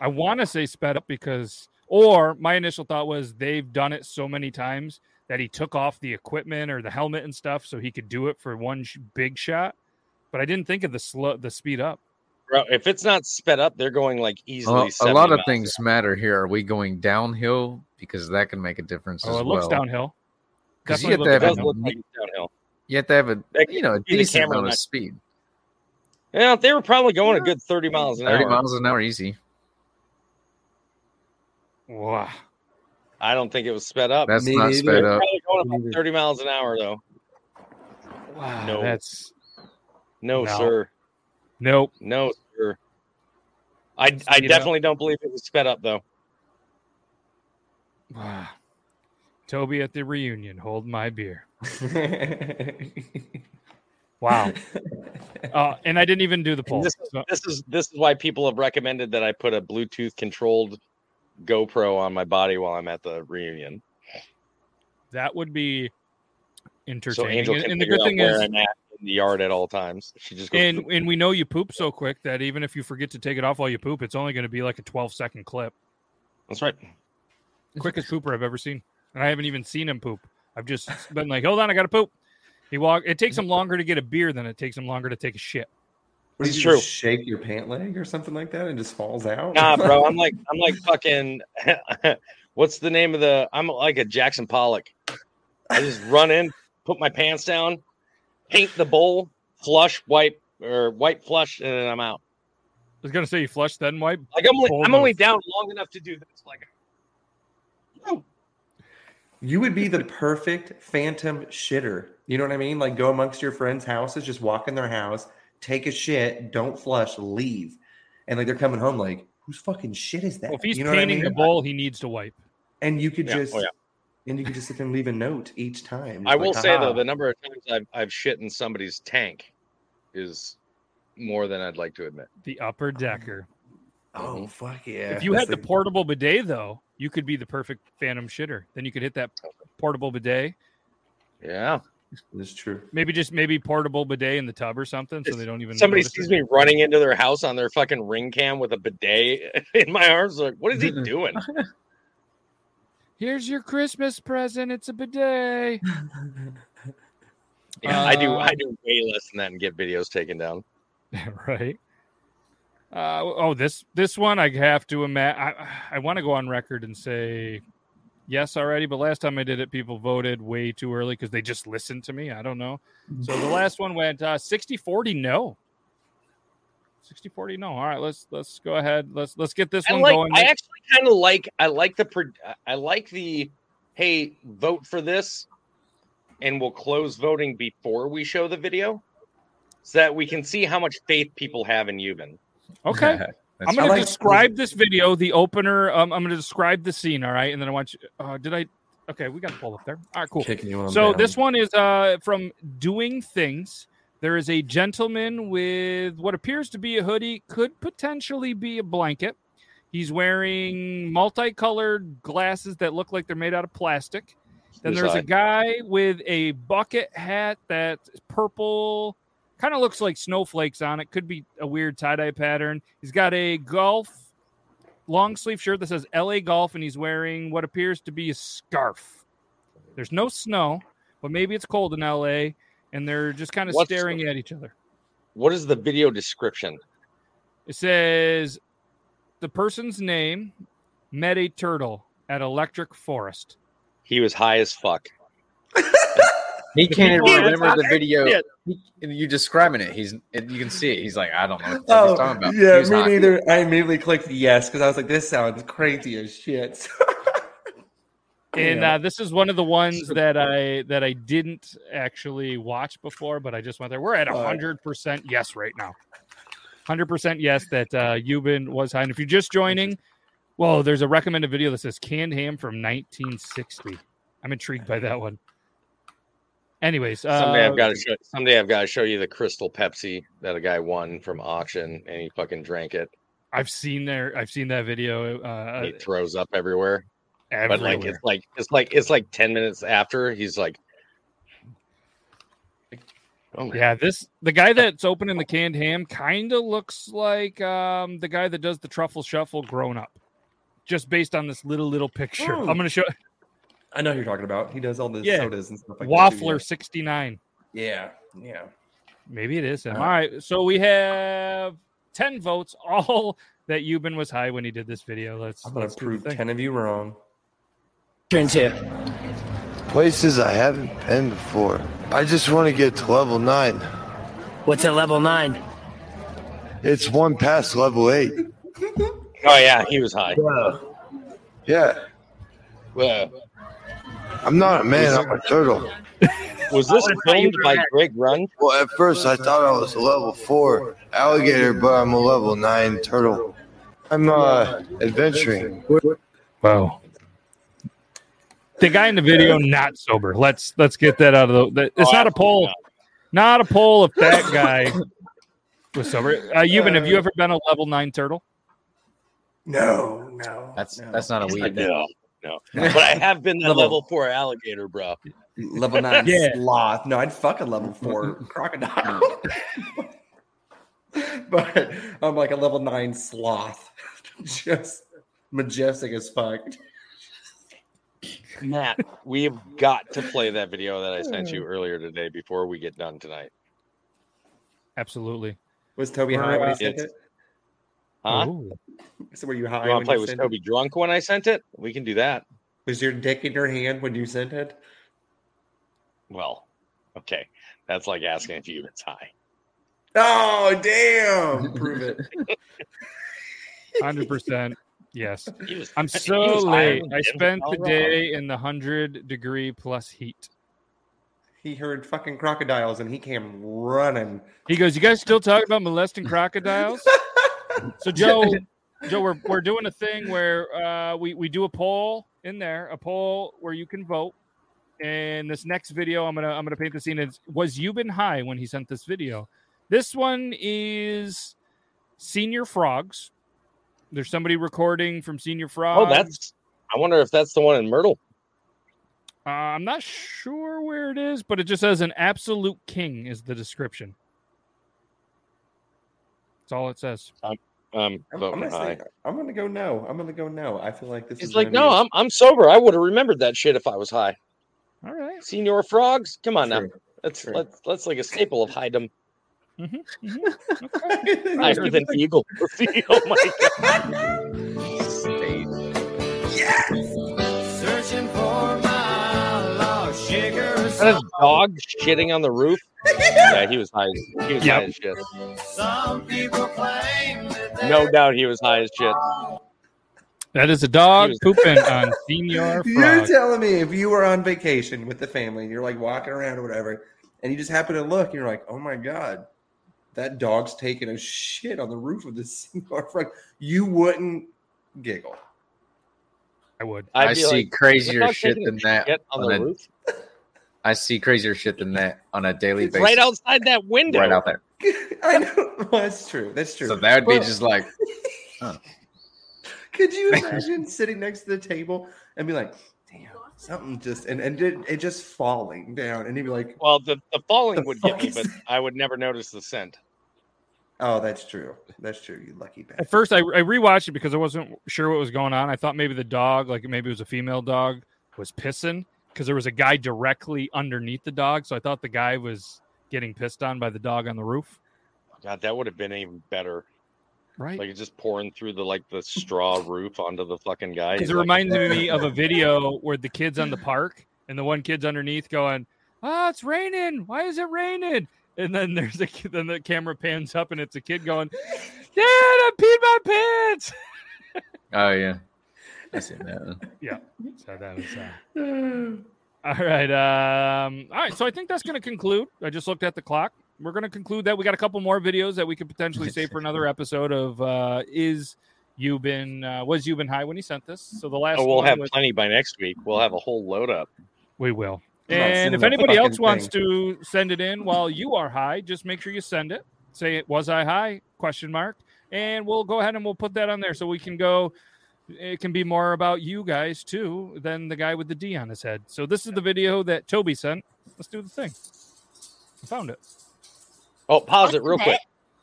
I want to say sped up because, or my initial thought was they've done it so many times that he took off the equipment or the helmet and stuff so he could do it for one sh- big shot. But I didn't think of the slow, the speed up. Bro, if it's not sped up, they're going like easily. Well, a lot of miles things matter here. Are we going downhill because that can make a difference Oh, as it looks well. downhill. 'Cause you Definitely have to looks have It a does look like downhill. You have to have a you know a could be the decent amount of not- speed. Yeah, they were probably going a good 30 miles an Thirty hour. miles an hour, easy. Wow. I don't think it was sped up. That's Me not neither. sped up. probably going about 30 miles an hour though. Wow. No. That's No, No. sir. nope. No, sir. I I Speed up. definitely don't believe it was sped up though. Wow. Toby at the reunion, hold my beer. Wow. Uh, and I didn't even do the poll. This, So- this is this is why people have recommended that I put a Bluetooth controlled GoPro on my body while I'm at the reunion. that would be So entertaining. Angel and, can and the good thing is, I'm at in the yard at all times. She just goes, and and we know you poop so quick that even if you forget to take it off while you poop, it's only going to be like a 12 second clip. That's right. Quickest pooper I've ever seen, and I haven't even seen him poop. I've just been like, hold on, I got to poop. He walk. It takes him longer to get a beer than it takes him longer to take a shit. What, It's you true. Just shake your pant leg or something like that, and just falls out. Nah, bro. I'm like I'm like fucking. what's the name of the? I'm like a Jackson Pollock. I just run in, put my pants down, paint the bowl, flush, wipe or wipe, flush, and then I'm out. I was gonna say you flush then wipe. Like I'm only, I'm only down long enough to do this. Like You would be the perfect phantom shitter. You know what I mean? Like go amongst your friends' houses, just walk in their house, take a shit, don't flush, leave. And like they're coming home like, whose fucking shit is that? Well, if he's you know what I painting mean? the bowl, he needs to wipe. And you could Yeah. Oh, just Oh, yeah. and you could just sit there and leave a note each time. I Just will like, say though, the number of times I've I've shit in somebody's tank is more than I'd like to admit. The upper decker. Oh mm-hmm. fuck yeah. if you That's had the portable bidet though, you could be the perfect phantom shitter. Then you could hit that portable bidet. Yeah. That's true. Maybe just maybe portable bidet in the tub or something, so they don't even. Somebody sees it. me running into their house on their fucking ring cam with a bidet in my arms. Like, what is he doing? Here's your Christmas present. It's a bidet. Yeah, I do. I Um, do way less than that and get videos taken down. right. Uh, oh, this this one I have to imagine. I, I want to go on record and say yes already, but last time I did it, people voted way too early because they just listened to me. I don't know. So the last one went uh, 60 40 no. 60 40 no. All right, let's let's go ahead. Let's let's get this I one like. going. I actually kind of like. I like the. pro- I like the. Hey, vote for this, and we'll close voting before we show the video, so that we can see how much faith people have in Euban. Okay. That's I'm going I to describe this video, the opener. Um, I'm going to describe the scene. All right, and then I want you. Uh, did I? Okay, we got to pull up there. All right, cool. Kicking you on So down. this one is uh, from Doing Things. There is a gentleman with what appears to be a hoodie, could potentially be a blanket. He's wearing multicolored glasses that look like they're made out of plastic. Then there's a guy with a bucket hat that's purple, kind of looks like snowflakes on it. Could be a weird tie dye pattern. He's got a golf long sleeve shirt that says LA Golf, and he's wearing what appears to be a scarf. There's no snow, but maybe it's cold in LA, and they're just kind of What's- staring at each other. What is the video description? It says the person's name met a turtle at Electric Forest. He was high as fuck. He can't even remember the video. Yeah. He, you describing it. He's and you can see it. He's like, I don't know what Oh, he's talking about. Yeah, me hot. neither. I immediately clicked yes because I was like, this sounds crazy as shit. And uh, this is one of the ones that I that I didn't actually watch before, but I just went there. We're at All right. hundred percent yes right now. Hundred percent yes that uh, Euban was high. And if you're just joining, well, there's a recommended video that says canned ham from 1960. I'm intrigued by that one. Anyways, Someday uh, I've got to show. Someday I've got to show you the Crystal Pepsi that a guy won from auction, and he fucking drank it. I've seen there. I've seen that video. and Uh, he throws up everywhere. everywhere. But like it's like it's like it's like ten minutes after he's like, Oh, Yeah, this the guy that's opening the canned ham kind of looks like um, the guy that does the truffle shuffle grown up, just based on this little little picture. Oh. I'm gonna show I know who you're talking about. He does all the Yeah. sodas and stuff like Waffler 69. Yeah, yeah. Maybe it is him. Uh, All right, so we have ten votes, all that Euban was high when he did this video. Let's. I'm gonna let's prove ten of you wrong. Turn to places I haven't been before. I just want to get to level nine. What's at level nine? It's one past level eight. Oh yeah, he was high. Yeah, Well, I'm not a man. I'm a turtle. was this filmed by Greg Run? Well, at first I thought I was a level four alligator, but I'm a level nine turtle. I'm uh adventuring. Wow. The guy in the video not sober. Let's let's get that out of the. that- It's Oh, not a poll. not. Not a poll if that guy was sober. Uh, Euban, have you ever been a level nine turtle? No, no. That's no. that's not a weed. No, no. But I have been that Level- level four alligator, bro. level nine Yeah. sloth. No, I'd fuck a level four crocodile. but I'm like a level nine sloth. Just majestic as fuck. Matt, we have got to play that video that I sent you earlier today before we get done tonight. Absolutely. Was Toby high when he uh, sent It's- it? Huh? Ooh. So were you high? You want when to play you with Toby drunk when I sent it? We can do that. Was your dick in your hand when you sent it? Well, okay. That's like asking if you it's high. Oh damn! Prove it. Hundred percent. Yes. Was- I'm so late. I spent the day in the hundred degree plus heat. He heard fucking crocodiles and he came running. He goes, "You guys still talking about molesting crocodiles?" so Joe, Joe, we're we're doing a thing where uh, we we do a poll in there, a poll where you can vote. And this next video, I'm gonna I'm gonna paint the scene. Is was Euban high when he sent this video? This one is Señor Frogs. There's somebody recording from Señor Frogs. Oh, that's. I wonder if that's the one in Myrtle. Uh, I'm not sure where it is, but it just says an absolute king is the description. That's all it says. Um, I'm, I'm gonna say I'm gonna go no. I'm gonna go no. I feel like this He's is like, no, be- I'm I'm sober. I would have remembered that shit if I was high. All right. Señor frogs, come on now. True. That's True. that's that's like a staple of Hydem. Mm-hmm. Higher than eagle. oh my god. Searching for my lost sugar. Is a dog shitting on the roof? yeah, he was high. He was high as shit. Some people claim that No doubt he was high as shit. That is a dog was- pooping on Señor You're telling me if you were on vacation with the family and you're like walking around or whatever, and you just happen to look and you're like, oh my god, that dog's taking a shit on the roof of this cigar frog, you wouldn't giggle. I would. I'd I see like, crazier shit than that. shit on on the a- roof. I see crazier shit than that on a daily It's basis. right outside that window. Right out there. I know well, that's true. That's true. So that would be But just like, could you imagine sitting next to the table and be like, damn, something just and, and it, it just falling down and you'd be like, Well, the, the falling The would get me, but is I would never notice the scent. Oh, that's true. That's true, you lucky bastard. At first, I, I rewatched it because I wasn't sure what was going on. I thought maybe the dog, like maybe it was a female dog, was pissing because there was a guy directly underneath the dog. So I thought the guy was getting pissed on by the dog on the roof. God, that would have been even better. Right. Like it's just pouring through the like the straw roof onto the fucking guy. Because it like, reminds me of a video where the kid's on the park and the one kid's underneath going, "Oh, it's raining. Why is it raining?" And then there's a kid, then the camera pans up and it's a kid going, "Dad, I peed my pants." oh yeah, I see that. one. Yeah. So that was. Uh... All right. Um, all right. So I think that's going to conclude. I just looked at the clock. We're going to conclude that. We got a couple more videos that we could potentially save for another episode of uh, Is Euban, uh, Was Euban High when he sent this? So the last Oh, we'll one have was- plenty by next week. We'll have a whole load up. We will. And if anybody else wants thing. to send it in while you are high, just make sure you send it. Say it was I high? Question mark. And we'll go ahead and we'll put that on there so we can go. It can be more about you guys too than the guy with the D on his head. So this is the video that Toby sent. Let's do the thing. I found it. Oh, pause it real quick.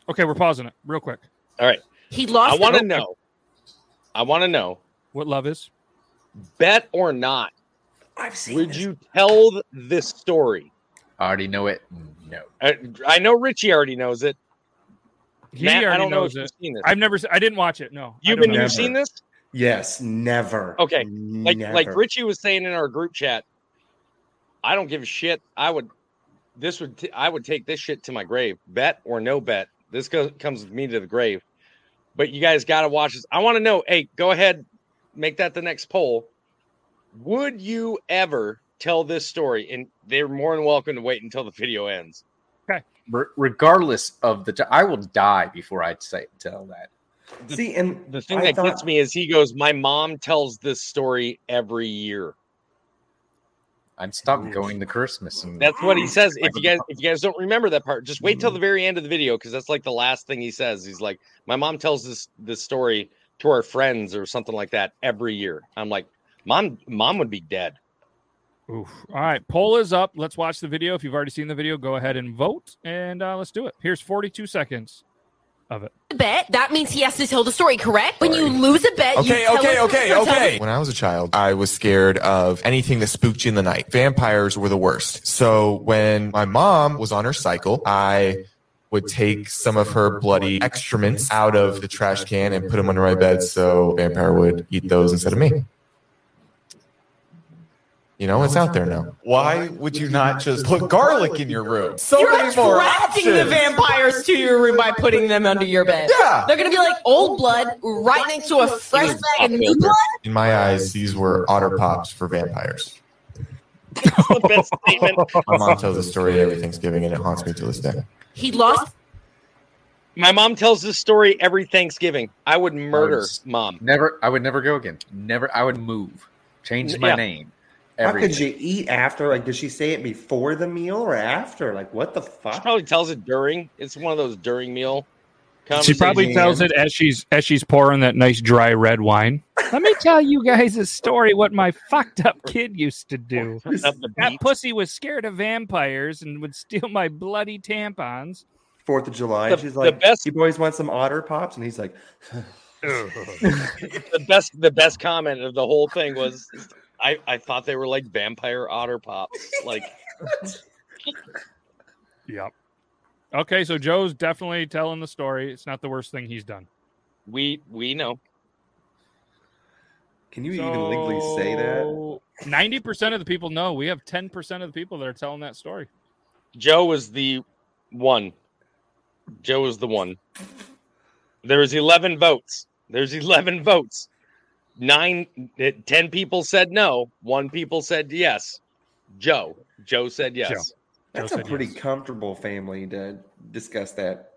Okay, we're pausing it real quick. All right. He lost. I want to know. I want to know what love is. Bet or not, I've seen. would you tell this story? I already know it. No. I, I know Richie already knows it. He Matt, I already don't know knows if you've it. seen this. I've never. I didn't watch it. No. You've been you've seen this? Yes, never. Okay. Like like Richie was saying in our group chat, I don't give a shit. I would this would t- I would take this shit to my grave. Bet or no bet. This goes comes with me to the grave. But you guys got to watch this. I want to know. Hey, go ahead, make that the next poll. Would you ever tell this story? And they're more than welcome to wait until the video ends. Re- regardless of the, t- I will die before I say tell that. See, and The thing I that thought- gets me is he goes, "My mom tells this story every year." I'd stop going to Christmas. And That's what he says. If you guys if you guys don't remember that part, just wait till the very end of the video because that's like the last thing he says. He's like, "My mom tells this this story to our friends or something like that every year." I'm like, "Mom, mom would be dead." Oof. All right, poll is up. Let's watch the video. If you've already seen the video, go ahead and vote, and uh, let's do it. Here's 42 seconds of it. bet, that means he has to tell the story, correct? When you lose a bet, you Okay, tell okay, okay, okay. When I was a child, I was scared of anything that spooked you in the night. Vampires were the worst. So when my mom was on her cycle, I would take some of her bloody excrements out of the trash can and put them under my bed so vampire would eat those instead of me. You know, it's out there now. Why would you not just put garlic in your room? So You're many more attracting the vampires to your room by putting them under your bed. Yeah. They're gonna be like old blood right next to a fresh bag of new blood. In my eyes, these were otter pops for vampires. the best statement. My mom tells the story every Thanksgiving, and it haunts me to this day. He lost. My mom tells this story every Thanksgiving. I would murder was- mom. Never, I would never go again. Never, I would move, change my Yeah. name. How could everything. you eat after? Like, did she say it before the meal or after? Like, what the fuck? She probably tells it during. It's one of those during meal. She probably tells it as she's as she's pouring that nice dry red wine. Let me tell you guys a story what my fucked up kid used to do. That pussy was scared of vampires and would steal my bloody tampons. Fourth of July. The- she's the like, best- you boys want some otter pops? And he's like, the best the best comment of the whole thing was I, I thought they were like vampire otter pops. Like Yep. Okay, so Joe's definitely telling the story. It's not the worst thing he's done. we we know. can you even legally say that? Ninety percent of the people know. We have ten percent of the people that are telling that story. Joe was the one. Joe was the one. There was 11 votes. There's 11 votes. Nine, eh, 10 people said no. One people said yes. Joe. Joe said yes. Joe. That's Joe a pretty yes. comfortable family to discuss that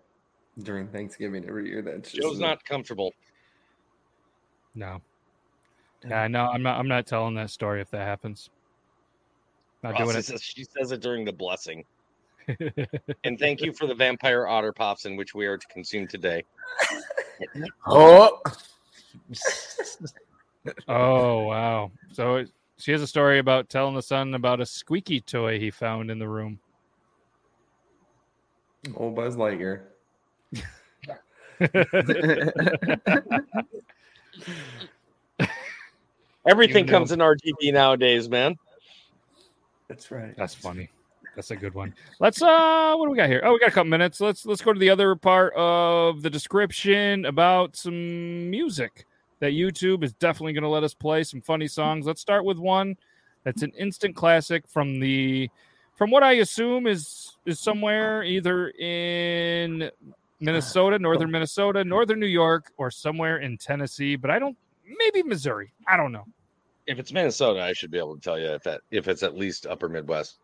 during Thanksgiving every year. That's just Joe's not comfortable. No. Yeah, no, I'm not. I'm not telling that story if that happens. Not Ross doing it. says- she says it during the blessing. and thank you for the vampire otter pops in which we are to consume today. Oh, oh wow! So it- she has a story about telling the son about a squeaky toy he found in the room. Old Buzz Lightyear. Everything Even though- comes in RGB nowadays, man. That's right. That's funny. That's a good one. Let's uh what do we got here? Oh, we got a couple minutes. Let's let's go to the other part of the description about some music that YouTube is definitely going to let us play some funny songs. Let's start with one that's an instant classic from the from what I assume is is somewhere either in Minnesota, northern Minnesota, northern New York, or somewhere in Tennessee, but I don't maybe Missouri. I don't know. If it's Minnesota, I should be able to tell you if that if it's at least upper Midwest.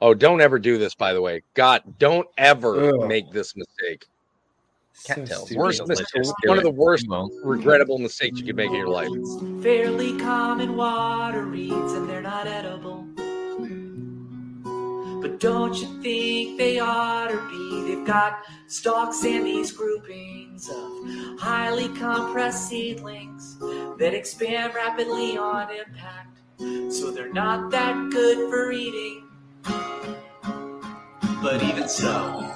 Oh, don't ever do this, by the way. God, don't ever Ugh. make this mistake. Cattails. Worst Let's mistake, one of the worst You won't. regrettable mistakes you could make in your life. fairly common water reeds and they're not edible. But don't you think they ought to be? They've got stalks and these groupings of highly compressed seedlings that expand rapidly on impact. So they're not that good for eating. But but even so,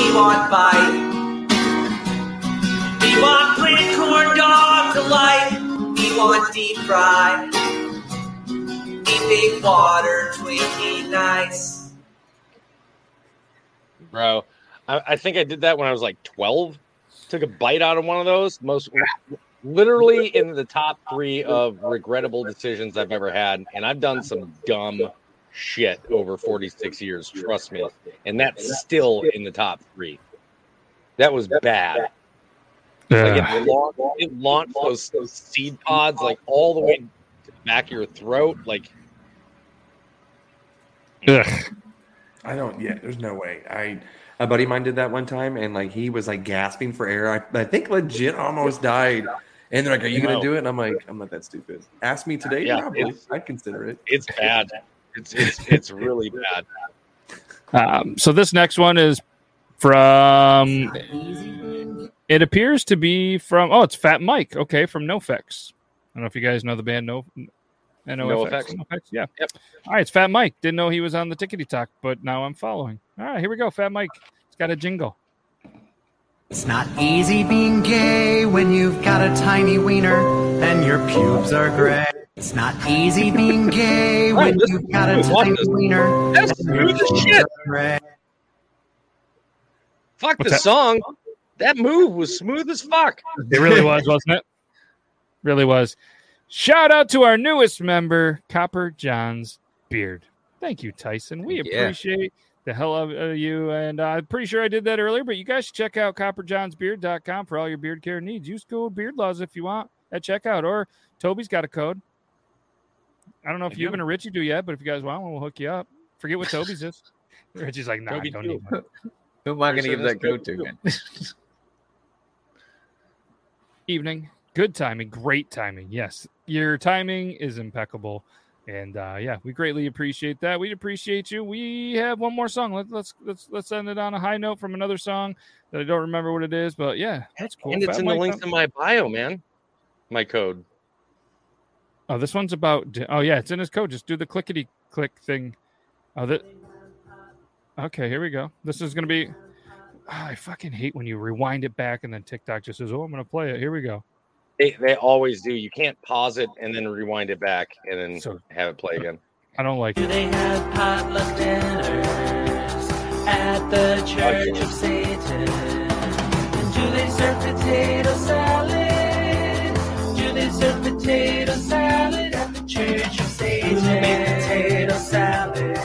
me want bite. Me want plant corn dog delight. Me want deep fry. Me big water Twinkie nice. bro. I, I think I did that when I was like 12. Took a bite out of one of those. Most literally in the top three of regrettable decisions I've ever had. And I've done some dumb shit over 46 years, trust me. And that's still in the top three. That was bad. Like it, launched, it launched those, those seed pods like all the way to the back of your throat. Like I don't. Yeah, there's no way. I a buddy of mine did that one time, and like he was like gasping for air. I, I think legit almost died. And they're like, "Are you gonna do it?" And I'm like, "I'm not that stupid." Ask me today, Yeah, probably. I'd consider it. it's bad. It's it's it's really bad. Um, so this next one is from. It appears to be from. Oh, it's Fat Mike. Okay, from NoFX. I don't know if you guys know the band No. NoFX. NoFX. Yeah. Yep. All right, it's Fat Mike. Didn't know he was on the Tickety Talk, but now I'm following. All right, here we go. Fat Mike. It's got a jingle. It's not easy being gay when you've got a tiny wiener and your pubes are gray. It's not easy being gay when you've got a tiny wiener That's smooth as pubes shit. are. Fuck What's the that? song. That move was smooth as fuck. It really was, wasn't it? Really was. Shout out to our newest member, Copper John's Beard. Thank you, Tyson. We Yeah. appreciate the hell of uh, you. And uh, I'm pretty sure I did that earlier, but you guys should check out copperjohnsbeard.com for all your beard care needs. Use code BeardLaws if you want at checkout, or Toby's got a code. I don't know if you and Richie do yet, but if you guys want one, we'll hook you up. Forget what Toby's is. Richie's like, nah, I Toby don't too. need one. Who am I going to give that code to? evening. Good timing, great timing. Yes, your timing is impeccable, and uh, yeah, we greatly appreciate that. We appreciate you. We have one more song. Let, let's let's let's end it on a high note from another song that I don't remember what it is, but yeah, that's cool. And it's Fat in the Mike, links uh, in my bio, man. My code. Oh, this one's about. Oh yeah, it's in his code. Just do the clickety click thing. Oh, that. Okay, here we go. This is gonna be. Ah, I fucking hate when you rewind it back and then TikTok just says, "Oh, I'm gonna play it." Here we go. They, they always do. You can't pause it and then rewind it back and then So- have it play again. I don't like Do it. they have potluck dinners at the Church of Satan? And do they serve potato salad? Do they serve potato salad salad?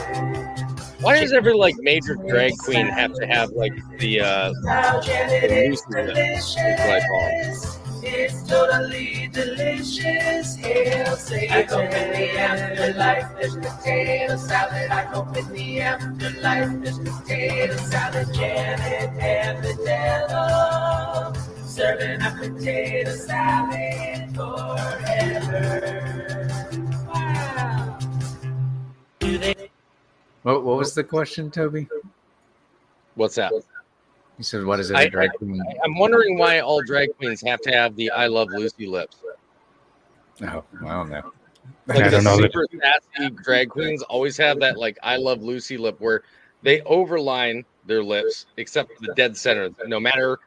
Why does every like major drag queen have to have like the uh How Janet the is Lucy lip? That's what I call it. It's totally delicious. Hail Satan. I hope in the afterlife there's potato salad. I hope in the afterlife there's potato salad. Janet and the devil serving up potato salad forever. What, what was the question, Toby? What's that? You said, "What is it?" I- drag queen? I'm wondering why all drag queens have to have the I love Lucy lips. Oh, I don't know. Like I the don't know super sassy drag queens always have that like I love Lucy lip where they overline their lips except for the dead center. No matter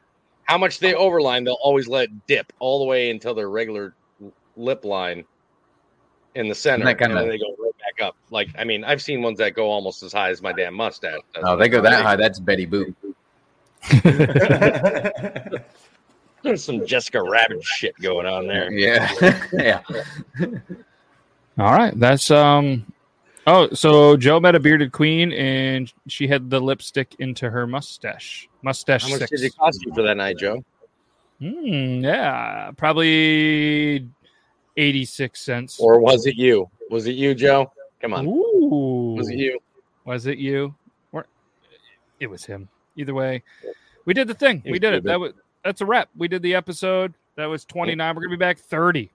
how much they overline, they'll always let it dip all the way until their regular lip line in the center, that kinda- and then they go back up. Like I mean, I've seen ones that go almost as high as my damn mustache. That's Oh, they go that high. That's Betty Boop. There's some Jessica Rabbit shit going on there. Yeah, yeah. All right, that's um. Oh, so Joe met a bearded queen, and she had the lipstick into her mustache. Mustache How much six. did it cost you for that night, Joe? Hmm, yeah, probably eighty-six cents. Or was it you? Was it you, Joe? Come on. Ooh, Was it you? Was it you? Or it was him. Either way, we did the thing. We did it. That was that's a wrap. We did the episode. That was twenty-nine. We're gonna be back thirty.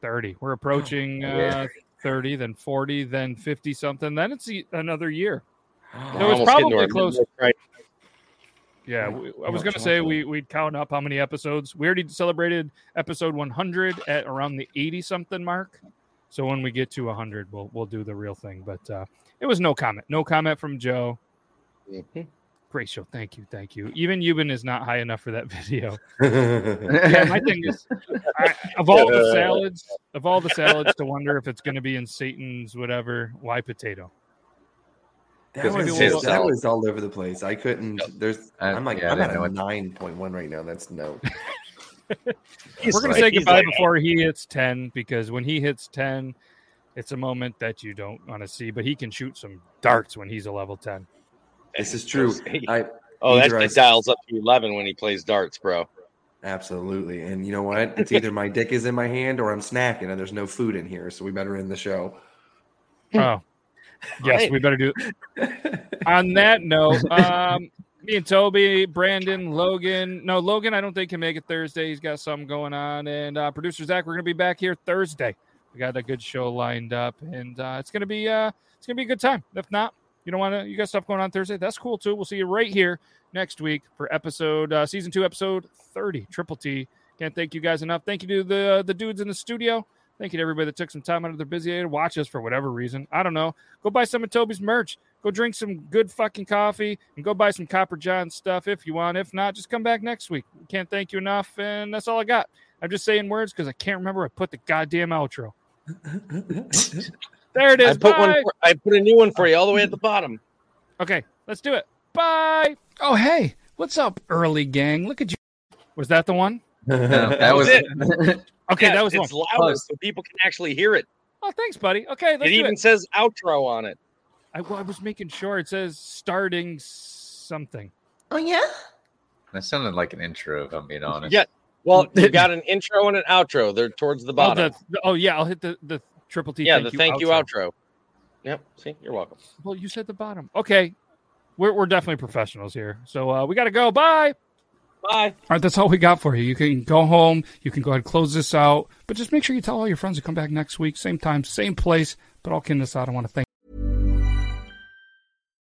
Thirty. We're approaching uh, thirty, then forty, then fifty something. Then it's another year. So it's almost probably close. crisis. Yeah, we, I was Oh, gonna say we we'd count up how many episodes. We already celebrated episode 100 at around the 80 something mark. So when we get to 100, we'll we'll do the real thing. But uh, it was no comment. No comment from Joe. Great show. Thank you. Thank you. Even Euban is not high enough for that video. yeah, my thing is, I, of all the salads, of all the salads, to wonder if it's going to be in Satan's whatever. Why potato? That was, Maybe we'll- that was all over the place. I couldn't. There's. I'm like yeah, I I'm at a nine point one right now. That's no. We're gonna like- say goodbye like- before he hits 10 because when he hits 10, it's a moment that you don't want to see. But he can shoot some darts when he's a level 10. This is true. I. Oh, that's either I- dials up to eleven when he plays darts, bro. Absolutely. And you know what? It's either my dick is in my hand or I'm snacking and there's no food in here. So we better end the show. Oh, yes, Right. we better do. It. On that note, um, me and Toby, Brandon, Logan. No, Logan, I don't think can make it Thursday. He's got something going on. And uh, producer Zach, we're gonna be back here Thursday. We got a good show lined up, and uh, it's gonna be uh, it's gonna be a good time. If not, you don't want to, you got stuff going on Thursday. That's cool too. We'll see you right here next week for episode uh, season two, episode thirty, Triple T. Can't thank you guys enough. Thank you to the the dudes in the studio. Thank you to everybody that took some time out of their busy day to watch us for whatever reason. I don't know. Go buy some of Toby's merch. Go drink some good fucking coffee and go buy some Copper John stuff if you want. If not, just come back next week. Can't thank you enough. And that's all I got. I'm just saying words because I can't remember I put the goddamn outro. there it is. I put one. For, I put a new one for you all the way at the bottom. Okay, let's do it. Bye. Oh, hey, what's up, early gang? Look at you. Was that the one? that was it. Okay, Yeah, that was it's one. louder so people can actually hear it. Oh, thanks, buddy. Okay, let's It do even it. says outro on it. I, well, I was making sure it says starting something. Oh yeah. That sounded like an intro, if I'm being honest. Yeah. Well, you got an intro and an outro. They're towards the Oh, bottom. the, the- oh, yeah, I'll hit the the triple T. yeah, thank the you thank you outro. outro. Yep. See, you're welcome. Well, you said the bottom. Okay, we're we're definitely professionals here. So uh, we got to go. Bye. Bye. All right, that's all we got for you. You can go home. You can go ahead and close this out. But just make sure you tell all your friends to come back next week, same time, same place. But all kidding aside, I want to thank.